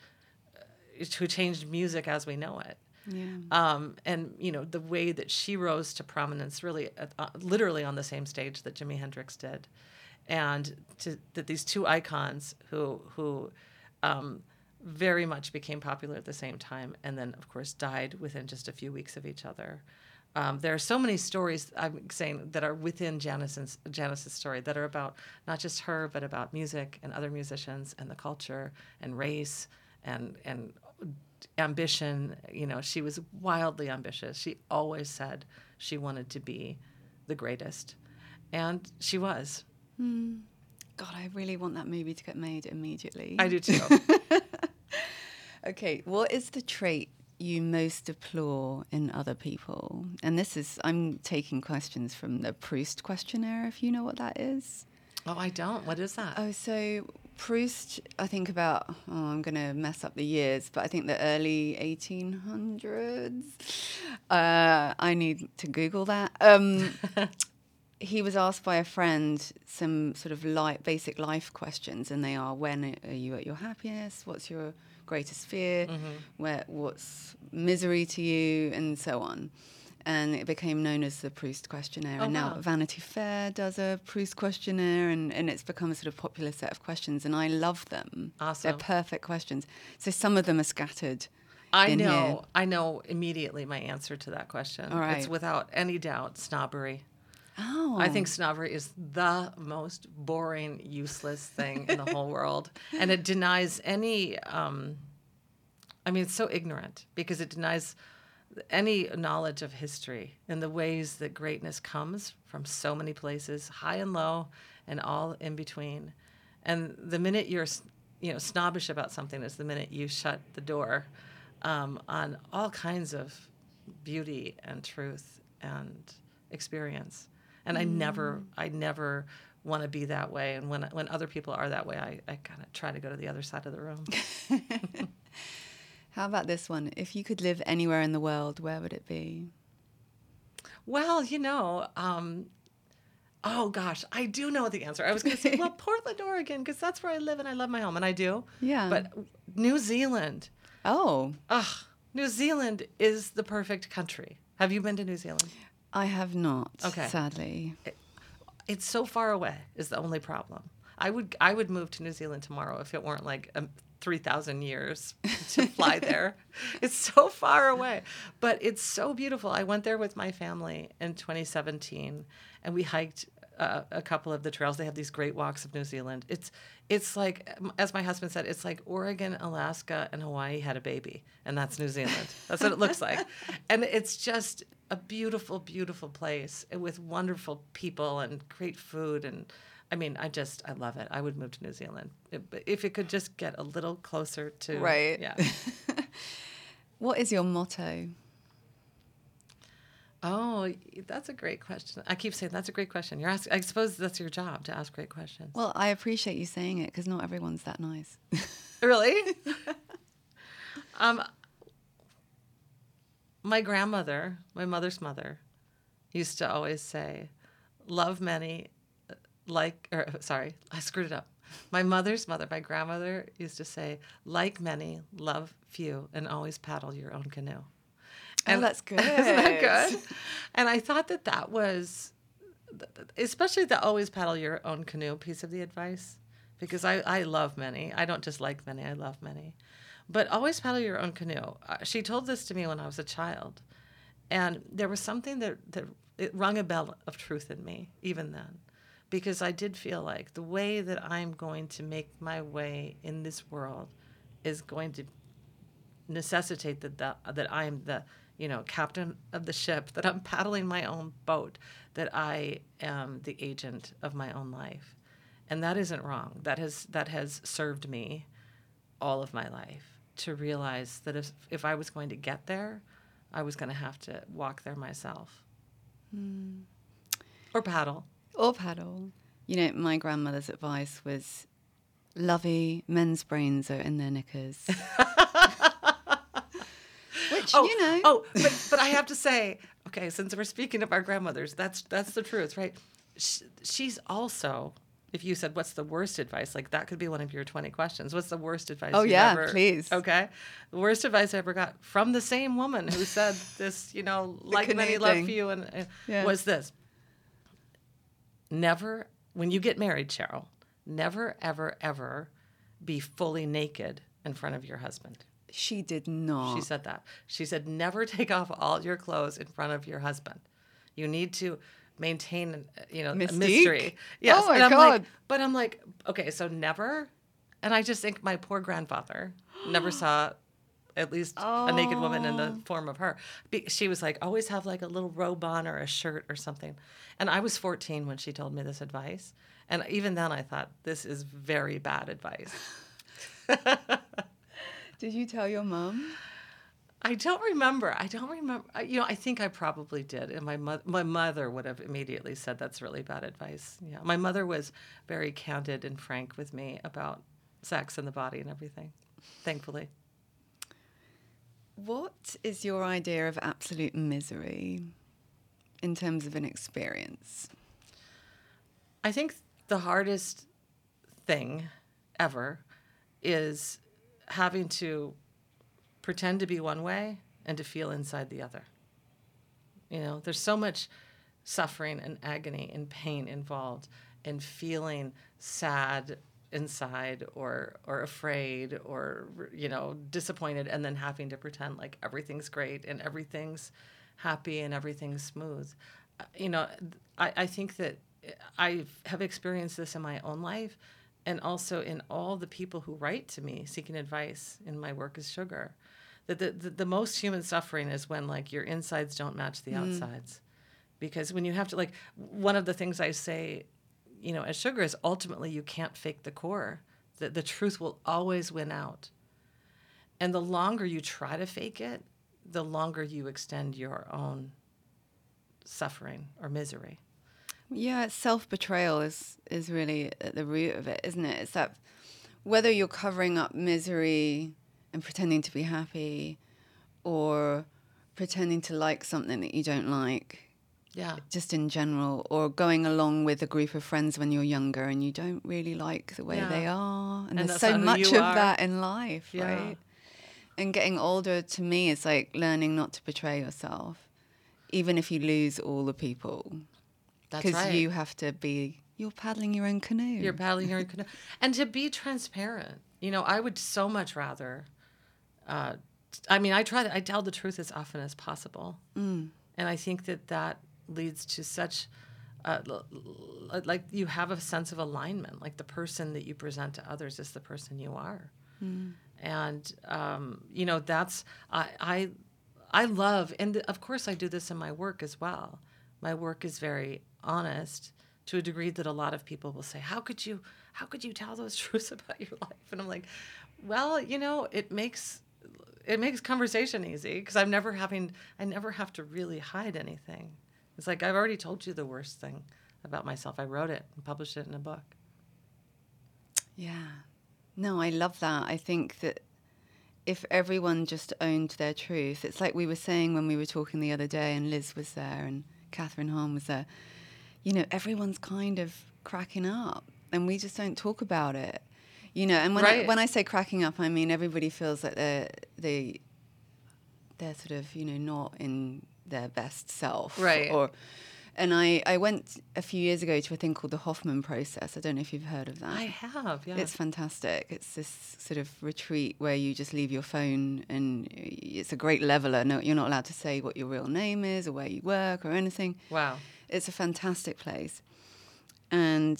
uh, who changed music as we know it. Yeah. Um, and you know the way that she rose to prominence, really, uh, uh, literally on the same stage that Jimi Hendrix did, and to, that these two icons who who um, very much became popular at the same time, and then of course died within just a few weeks of each other. Um, there are so many stories I'm saying that are within Janice's, Janis's story that are about not just her, but about music and other musicians and the culture and race and and ambition. You know, she was wildly ambitious. She always said she wanted to be the greatest, and she was. God, I really want that movie to get made immediately. I do too. Okay, what is the trait you most deplore in other people? And this is, I'm taking questions from the Proust questionnaire, if you know what that is. oh, I don't. What is that? Oh, so Proust, I think about, oh, I'm going to mess up the years, but I think the early 1800s. Uh, I need to Google that. Um, he was asked by a friend some sort of light, basic life questions, and they are: When are you at your happiest? What's your greatest fear? Mm-hmm. Where, what's misery to you? And so on. And it became known as the Proust questionnaire. Oh, and now wow. Vanity Fair does a Proust questionnaire, and, and it's become a sort of popular set of questions. And I love them. Awesome. They're perfect questions. So some of them are scattered. I know. here. I know immediately my answer to that question. All It's without any doubt snobbery. Oh, I think snobbery is the most boring, useless thing in the whole world, and it denies any. Um, I mean, it's so ignorant because it denies any knowledge of history and the ways that greatness comes from so many places, high and low, and all in between. And the minute you're, you know, snobbish about something is the minute you shut the door um, on all kinds of beauty and truth and experience. And I never, I never want to be that way. And when when other people are that way, I, I kind of try to go to the other side of the room. How about this one? If you could live anywhere in the world, where would it be? Well, you know, um, oh gosh, I do know the answer. I was going to say, well, Portland, Oregon, because that's where I live and I love my home, and I do. Yeah. But New Zealand, Oh, ugh, New Zealand is the perfect country. Have you been to New Zealand? I have not, Okay. sadly. It's so far away is the only problem. I would I would move to New Zealand tomorrow if it weren't like um, 3,000 years to fly there. It's so far away, but it's so beautiful. I went there with my family in 2017 and we hiked uh, a couple of the trails. They have these great walks of New Zealand. It's it's like as my husband said, it's like Oregon, Alaska, and Hawaii had a baby, and that's New Zealand. That's what it looks like, and it's just a beautiful, beautiful place with wonderful people and great food and. I mean, I just I love it. I would move to New Zealand if, it could just get a little closer to Right. Yeah. What is your motto? Oh, that's a great question. I keep saying that's a great question. You're asking. I suppose that's your job to ask great questions. Well, I appreciate you saying it because not everyone's that nice. really? um, my grandmother, my mother's mother, used to always say, "Love many, like." Or sorry, I screwed it up. My mother's mother, my grandmother, used to say, "Like many, love few, and always paddle your own canoe." oh, that's good. Isn't that good? And I thought that that was, especially the always paddle your own canoe piece of the advice, because I, I love many. I don't just like many, I love many. But always paddle your own canoe. Uh, She told this to me when I was a child. And there was something that, that it rung a bell of truth in me, even then. Because I did feel like the way that I'm going to make my way in this world is going to necessitate that the, that I'm the you know captain of the ship, that I'm paddling my own boat, that I am the agent of my own life, and that isn't wrong. That has that has served me all of my life to realize that if if I was going to get there, I was going to have to walk there myself hmm. or paddle. Or paddle. You know, my grandmother's advice was lovey, men's brains are in their knickers. Which, oh, you know. Oh, but, but I have to say, okay, since we're speaking of our grandmothers, that's that's the truth, right? Sh she's also, if you said, "What's the worst advice?" Like that could be one of your twenty questions. What's the worst advice? Oh, yeah, ever- please. Okay, the worst advice I ever got from the same woman who said this, you know, like many love you, and uh, Yeah. was this: never, when you get married, Cheryl, never, ever, ever be fully naked in front of your husband. She did not. She said that. She said, never take off all your clothes in front of your husband. You need to maintain, you know, a Mystique? mystery. Oh yes. Oh my and I'm like, God. but I'm like, okay, so never. And I just think my poor grandfather never saw at least a naked woman in the oh. form of her. Be- She was like, always have like a little robe on or a shirt or something. And I was 14 when she told me this advice. And even then I thought, this is very bad advice. Did you tell your mum? I don't remember. I don't remember. You know, I think I probably did, and my mother, my mother would have immediately said that's really bad advice. Yeah, my mother was very candid and frank with me about sex and the body and everything. Thankfully, What is your idea of absolute misery in terms of an experience? I think the hardest thing ever is having to pretend to be one way and to feel inside the other. You know, there's so much suffering and agony and pain involved in feeling sad inside or or afraid or you know disappointed and then having to pretend like everything's great and everything's happy and everything's smooth Uh, you know I, I think that i have experienced this in my own life and also in all the people who write to me seeking advice in my work as sugar that the, the, the most human suffering is when like your insides don't match the mm. outsides. Because when you have to like one of the things i say you know as sugar is ultimately you can't fake the core the, the truth will always win out. And the longer you try to fake it the longer you extend your own suffering or misery. Yeah, self betrayal is is really at the root of it, isn't it? It's that whether you're covering up misery and pretending to be happy, or pretending to like something that you don't like, yeah just in general, or going along with a group of friends when you're younger and you don't really like the way Yeah. they are, and, And there's so much of are. that in life, Yeah. right? And getting older to me is like learning not to betray yourself, even if you lose all the people. That's Because right. you have to be, you're paddling your own canoe. You're paddling your own canoe. And to be transparent, you know, I would so much rather. Uh, I mean, I try to. I tell the truth as often as possible, Mm. and I think that that leads to such. Uh, l- l- like you have a sense of alignment. Like the person that you present to others is the person you are, and um, you know that's I, I I love, and of course I do this in my work as well. My work is very honest to a degree that a lot of people will say, "How could you? How could you tell those truths about your life?" And I'm like, "Well, you know, it makes it makes conversation easy because I'm never having I never have to really hide anything. It's like I've already told you the worst thing about myself. I wrote it and published it in a book. Yeah. No, I love that. I think that if everyone just owned their truth, it's like we were saying when we were talking the other day, and Liz was there and Kathryn Hahn was there. You know, everyone's kind of cracking up, and we just don't talk about it. You know, and when I, when I say cracking up, I mean everybody feels like they're they they're sort of you know not in their best self, Right. Or and I I went a few years ago to a thing called the Hoffman process. I don't know if you've heard of that. I have, yeah. It's fantastic. It's this sort of retreat where you just leave your phone and it's a great leveler. No, you're not allowed to say what your real name is or where you work or anything. wow. It's a fantastic place. And,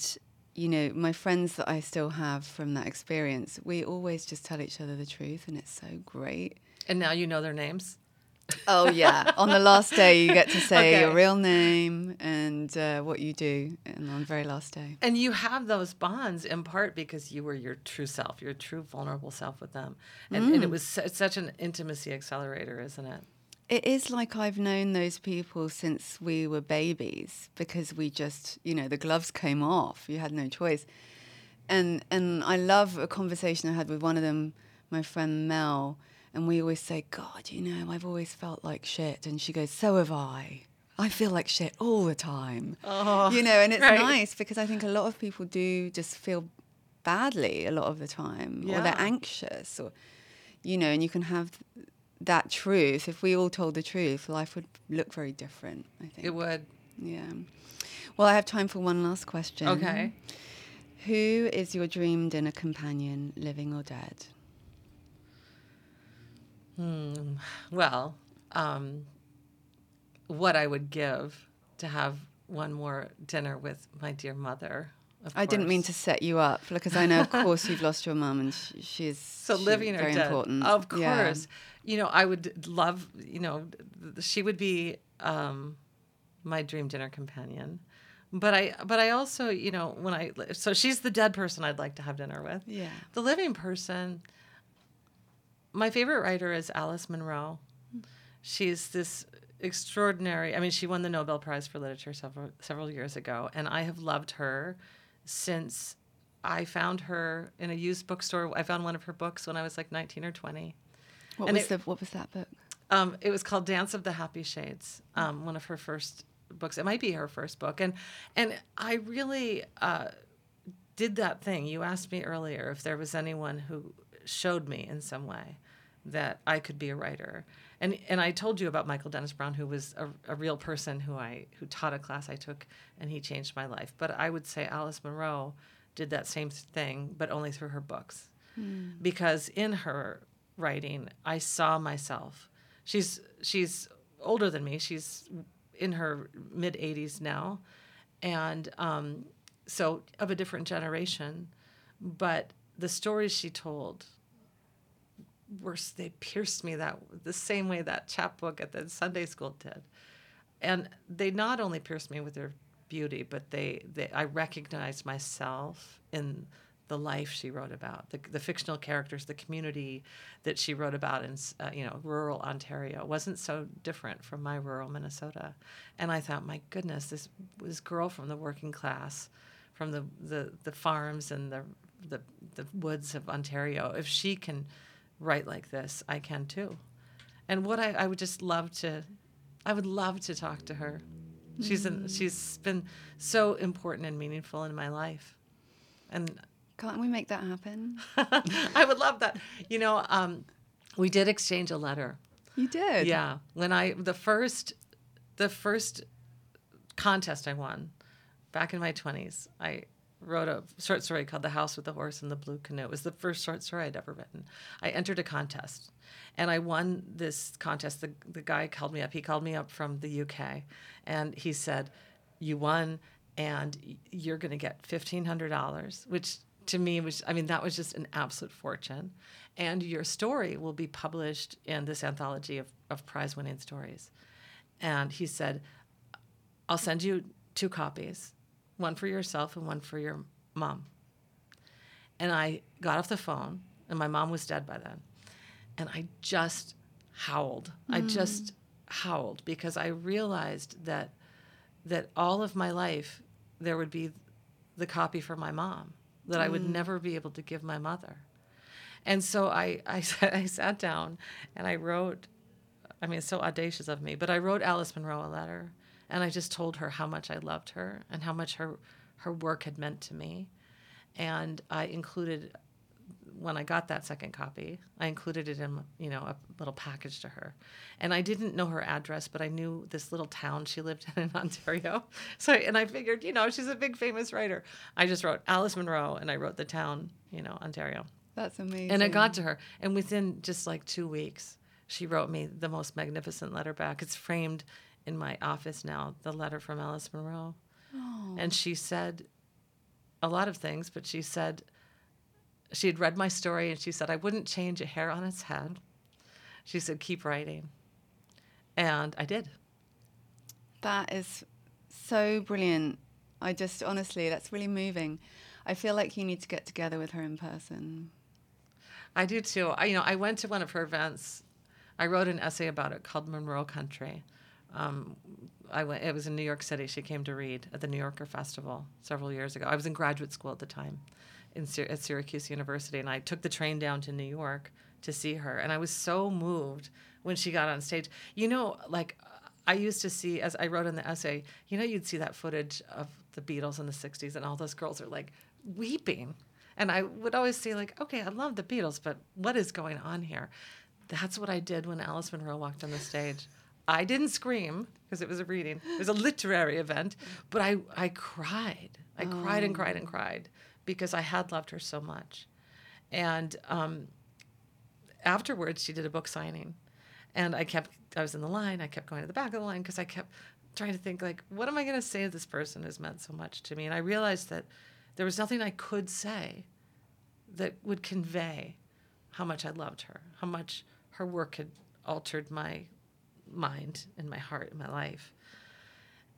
you know, my friends that I still have from that experience, we always just tell each other the truth and it's so great. And now you know their names. Oh, yeah. on the last day, you get to say Okay. your real name and uh, what you do and on the very last day. And you have those bonds in part because you were your true self, your true vulnerable self with them. And, and it was su- such an intimacy accelerator, isn't it? It is like I've known those people since we were babies because we just, you know, the gloves came off. You had no choice. And and I love a conversation I had with one of them, my friend Mel, and we always say, God, you know, I've always felt like shit. And she goes, So have I. I feel like shit all the time. Oh, you know, and it's right. nice because I think a lot of people do just feel badly a lot of the time, or they're anxious, or you know, and you can have that truth. If we all told the truth, life would look very different. I think It would. Yeah. Well, I have time for one last question. Okay. Who is your dream dinner companion, living or dead? Hmm. Well, um, what I would give to have one more dinner with my dear mother. I didn't mean to set you up because I know, of course, you've lost your mum and sh- she's So she's living or very dead, important. of Yeah. course. You know, I would love. You know, she would be um, my dream dinner companion. But I, but I also, you know, when I, so she's the dead person I'd like to have dinner with. Yeah. The living person. My favorite writer is Alice Munro. She's this extraordinary. I mean, she won the Nobel Prize for Literature several several years ago, and I have loved her since I found her in a used bookstore. I found one of her books when I was like 19 or 20. What And was it- the What was that book? Um, it was called Dance of the Happy Shades, um, one of her first books. It might be her first book, and and I really uh, did that thing. You asked me earlier if there was anyone who showed me in some way that I could be a writer, and and I told you about Michael Dennis Brown, who was a, a real person who I who taught a class I took, and he changed my life. But I would say Alice Munro did that same thing, but only through her books because in her writing I saw myself. She's she's older than me. She's in her mid 80s now, and um, so of a different generation. But the stories she told were they pierced me that the same way that chapbook at the Sunday school did, and they not only pierced me with their beauty, but they, they I recognized myself in the life she wrote about, the, the fictional characters, the community that she wrote about in uh, you know rural Ontario. Wasn't so different from my rural Minnesota, and I thought, my goodness, this this girl from the working class, from the the, the farms and the, the the woods of Ontario, if she can write like this, I can too. And what I, I would just love to, I would love to talk to her. She's an, she's been so important and meaningful in my life, and Can't we make that happen? I would love that. You know, um, We did exchange a letter. You did. Yeah, when I the first the first contest I won back in my 20s, I wrote a short story called The House with the Horse and the Blue Canoe. It was the first short story I'd ever written. I entered a contest and I won this contest. The, the guy called me up. He called me up from the UK and he said, You won and you're going to get $1,500, which to me was, I mean, that was just an absolute fortune. And your story will be published in this anthology of, of prize winning stories. And he said, I'll send you two copies, one for yourself and one for your mom. And I got off the phone, and my mom was dead by then. And I just howled. I mm. just howled because I realized that that all of my life there would be the copy for my mom that I would mm. never be able to give my mother. And so I, I, sat- I sat down and I wrote, I mean, it's so audacious of me, but I wrote Alice Munro a letter and I just told her how much I loved her and how much her, her work had meant to me. And I included, when I got that second copy, I included it in, you know, a little package to her. And I didn't know her address, but I knew this little town she lived in in Ontario. So, and I figured, you know, she's a big famous writer. I just wrote Alice Munro and I wrote the town, you know, Ontario. That's amazing. And it got to her. And within just like two weeks, she wrote me the most magnificent letter back. It's framed in my office now, the letter from Alice Munro. Oh. And she said a lot of things, but she said she had read my story and she said, I wouldn't change a hair on its head. She said, keep writing. And I did. That is so brilliant. I just honestly, that's really moving. I feel like you need to get together with her in person. I do too. I, you know, I went to one of her events. I wrote an essay about it called Munro Country. Um, I went. It was in New York City. She came to read at the New Yorker Festival several years ago. I was in graduate school at the time, in Syr- at Syracuse University, and I took the train down to New York to see her. And I was so moved when she got on stage. You know, like I used to see, as I wrote in the essay, you know, you'd see that footage of the Beatles in the '60s, and all those girls are like weeping. And I would always say, like, okay, I love the Beatles, but what is going on here? That's what I did when Alice Munro walked on the stage. I didn't scream because it was a reading. It was a literary event, but I, I cried. I cried and cried and cried because I had loved her so much. And um, afterwards, she did a book signing. And I kept, I was in the line. I kept going to the back of the line because I kept trying to think, like, what am I going to say to this person who's meant so much to me? And I realized that there was nothing I could say that would convey how much I loved her, how much her work had altered my mind and my heart and my life.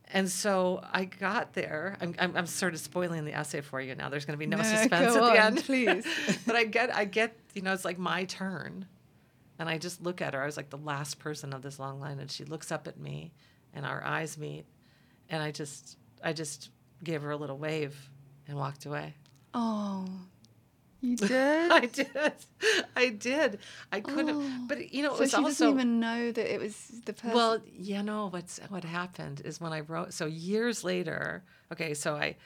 And so I got there. I'm, I'm, I'm sort of spoiling the essay for you now. There's going to be no, No, suspense at the on, end, please. but I get, I get, you know, it's like my turn, and I just look at her. I was like the last person of this long line, and she looks up at me, and our eyes meet, and I just, I just gave her a little wave, and walked away. Oh, you did? I did. I did. I couldn't. Oh. But you know, it so was she also doesn't even know that it was the person. well, you know what's what happened is when I wrote. So years later, okay, so I,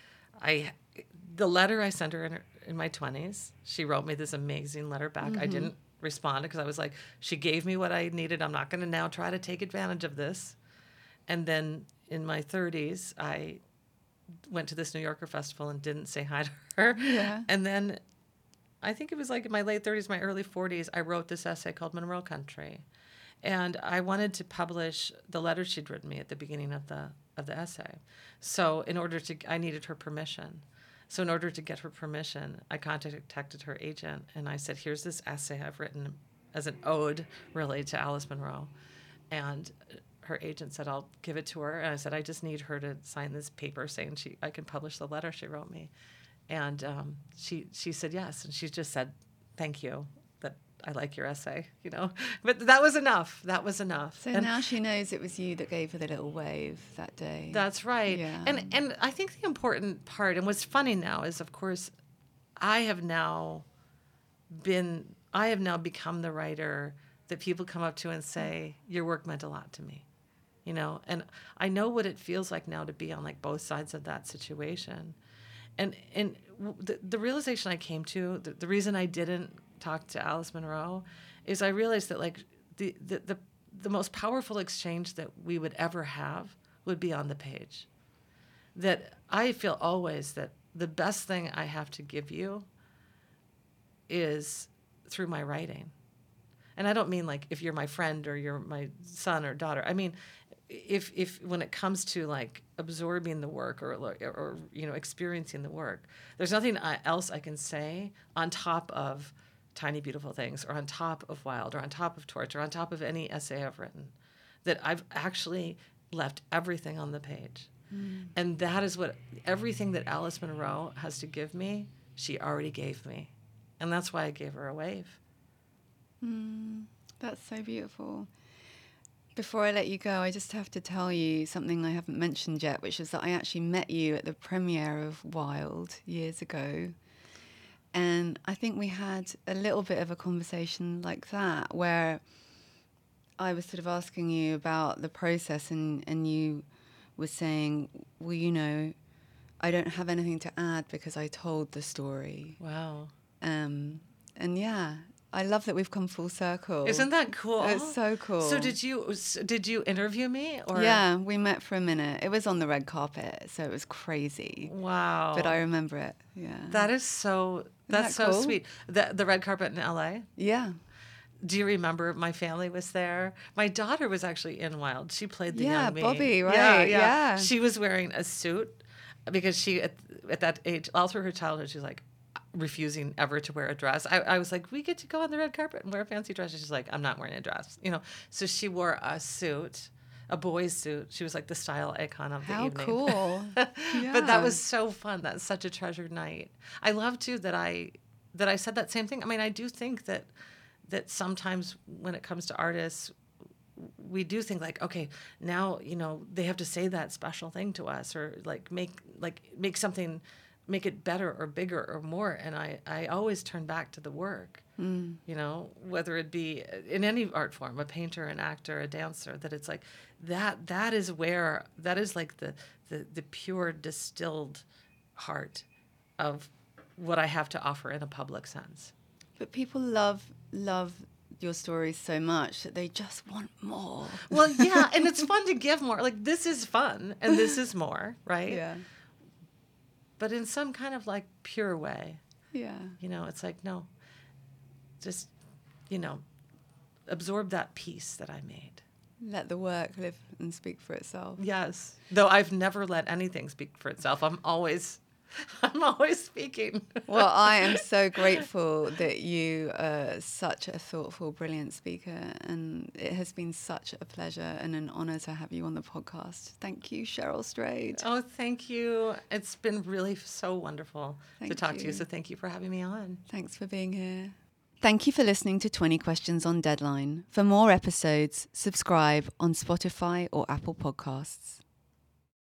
I, the letter I sent her in, her, in my twenties, she wrote me this amazing letter back. I mm-hmm. didn't respond because I was like, she gave me what I needed. I'm not going to now try to take advantage of this. And then in my thirties, I went to this New Yorker festival and didn't say hi to her. Yeah. And then I think it was like in my late 30s, my early 40s, I wrote this essay called Munro Country. And I wanted to publish the letter she'd written me at the beginning of the of the essay. So in order to I needed her permission. So in order to get her permission, I contacted her agent and I said, "Here's this essay I've written as an ode really to Alice Munro." And her agent said, "I'll give it to her." And I said, "I just need her to sign this paper saying she I can publish the letter she wrote me." And um, she she said yes, and she just said, "Thank you." That I like your essay, you know. But that was enough. That was enough. so And now she knows it was you that gave her the little wave that day. that's right. Yeah. And and I think the important part, and what's funny now is, of course, I have now been, I have now become the writer that people come up to and say, "Your work meant a lot to me," you know. And I know what it feels like now to be on like both sides of that situation. And and the, the realization I came to, the, the reason I didn't talk to Alice Munro, is I realized that like the the the, the most powerful exchange that we would ever have would be on the page. That I feel always that the best thing I have to give you is through my writing. And I don't mean like if you're my friend or you're my son or daughter. I mean if if when it comes to like absorbing the work or or, or you know experiencing the work, there's nothing else I can say on top of tiny beautiful things or on top of wild or on top of torch or on top of any essay I've written that I've actually left everything on the page. Hmm. And that is what everything that Alice Munro has to give me, she already gave me. And that's why I gave her a wave. Hmm. That's so beautiful. Before I let you go, I just have to tell you something I haven't mentioned yet, which is that I actually met you at the premiere of Wild years ago. And I think we had a little bit of a conversation like that where I was sort of asking you about the process, and, and you were saying, Well, you know, I don't have anything to add because I told the story. Wow. Um, and yeah, I love that we've come full circle. Isn't that cool? It's so cool. So did you did you interview me or Yeah, we met for a minute. It was on the red carpet, so it was crazy. Wow. But I remember it. Yeah. That is so that's that so cool? sweet. The the red carpet in LA. yeah. Do you remember my family was there? My daughter was actually in Wild. She played the Yeah, young me. Bobbi, Yeah, right, yeah. yeah. She was wearing a suit because she at, at that age, all through her childhood, she's like refusing ever to wear a dress. I, I was like, we get to go on the red carpet and wear a fancy dress. And she's like, I'm not wearing a dress, you know. So she wore a suit, a boy's suit. She was like the style icon of the How evening. cool. but that was so fun. That's such a treasured night. I love too that I that I said that same thing. I mean, I do think that that sometimes when it comes to artists, we do think like, okay, now you know they have to say that special thing to us, or like make like make something, make it better or bigger or more. And I I always turn back to the work. Mm. You know, whether it be uh, in any art form, a painter, an actor, a dancer, that it's like that. That is where that is like the the, the pure distilled heart of what I have to offer in a public sense. But people love love your stories so much that they just want more. Well, yeah, and it's fun to give more. Like this is fun, and this is more, right? Yeah. But in some kind of like pure way, Yeah. you know, it's like no, just you know, absorb that piece that I made. Let the work live and speak for itself. Yes, though I've never let anything speak for itself. I'm always, I'm always speaking. Well, I am so grateful that you are such a thoughtful, brilliant speaker, and it has been such a pleasure and an honor to have you on the podcast. Thank you, Cheryl Strayed. Oh, thank you. It's been really so wonderful to Thank talk to you. you. So thank you for having me on. Thanks for being here. Thank you for listening to 20 Questions on Deadline. For more episodes, subscribe on Spotify or Apple Podcasts.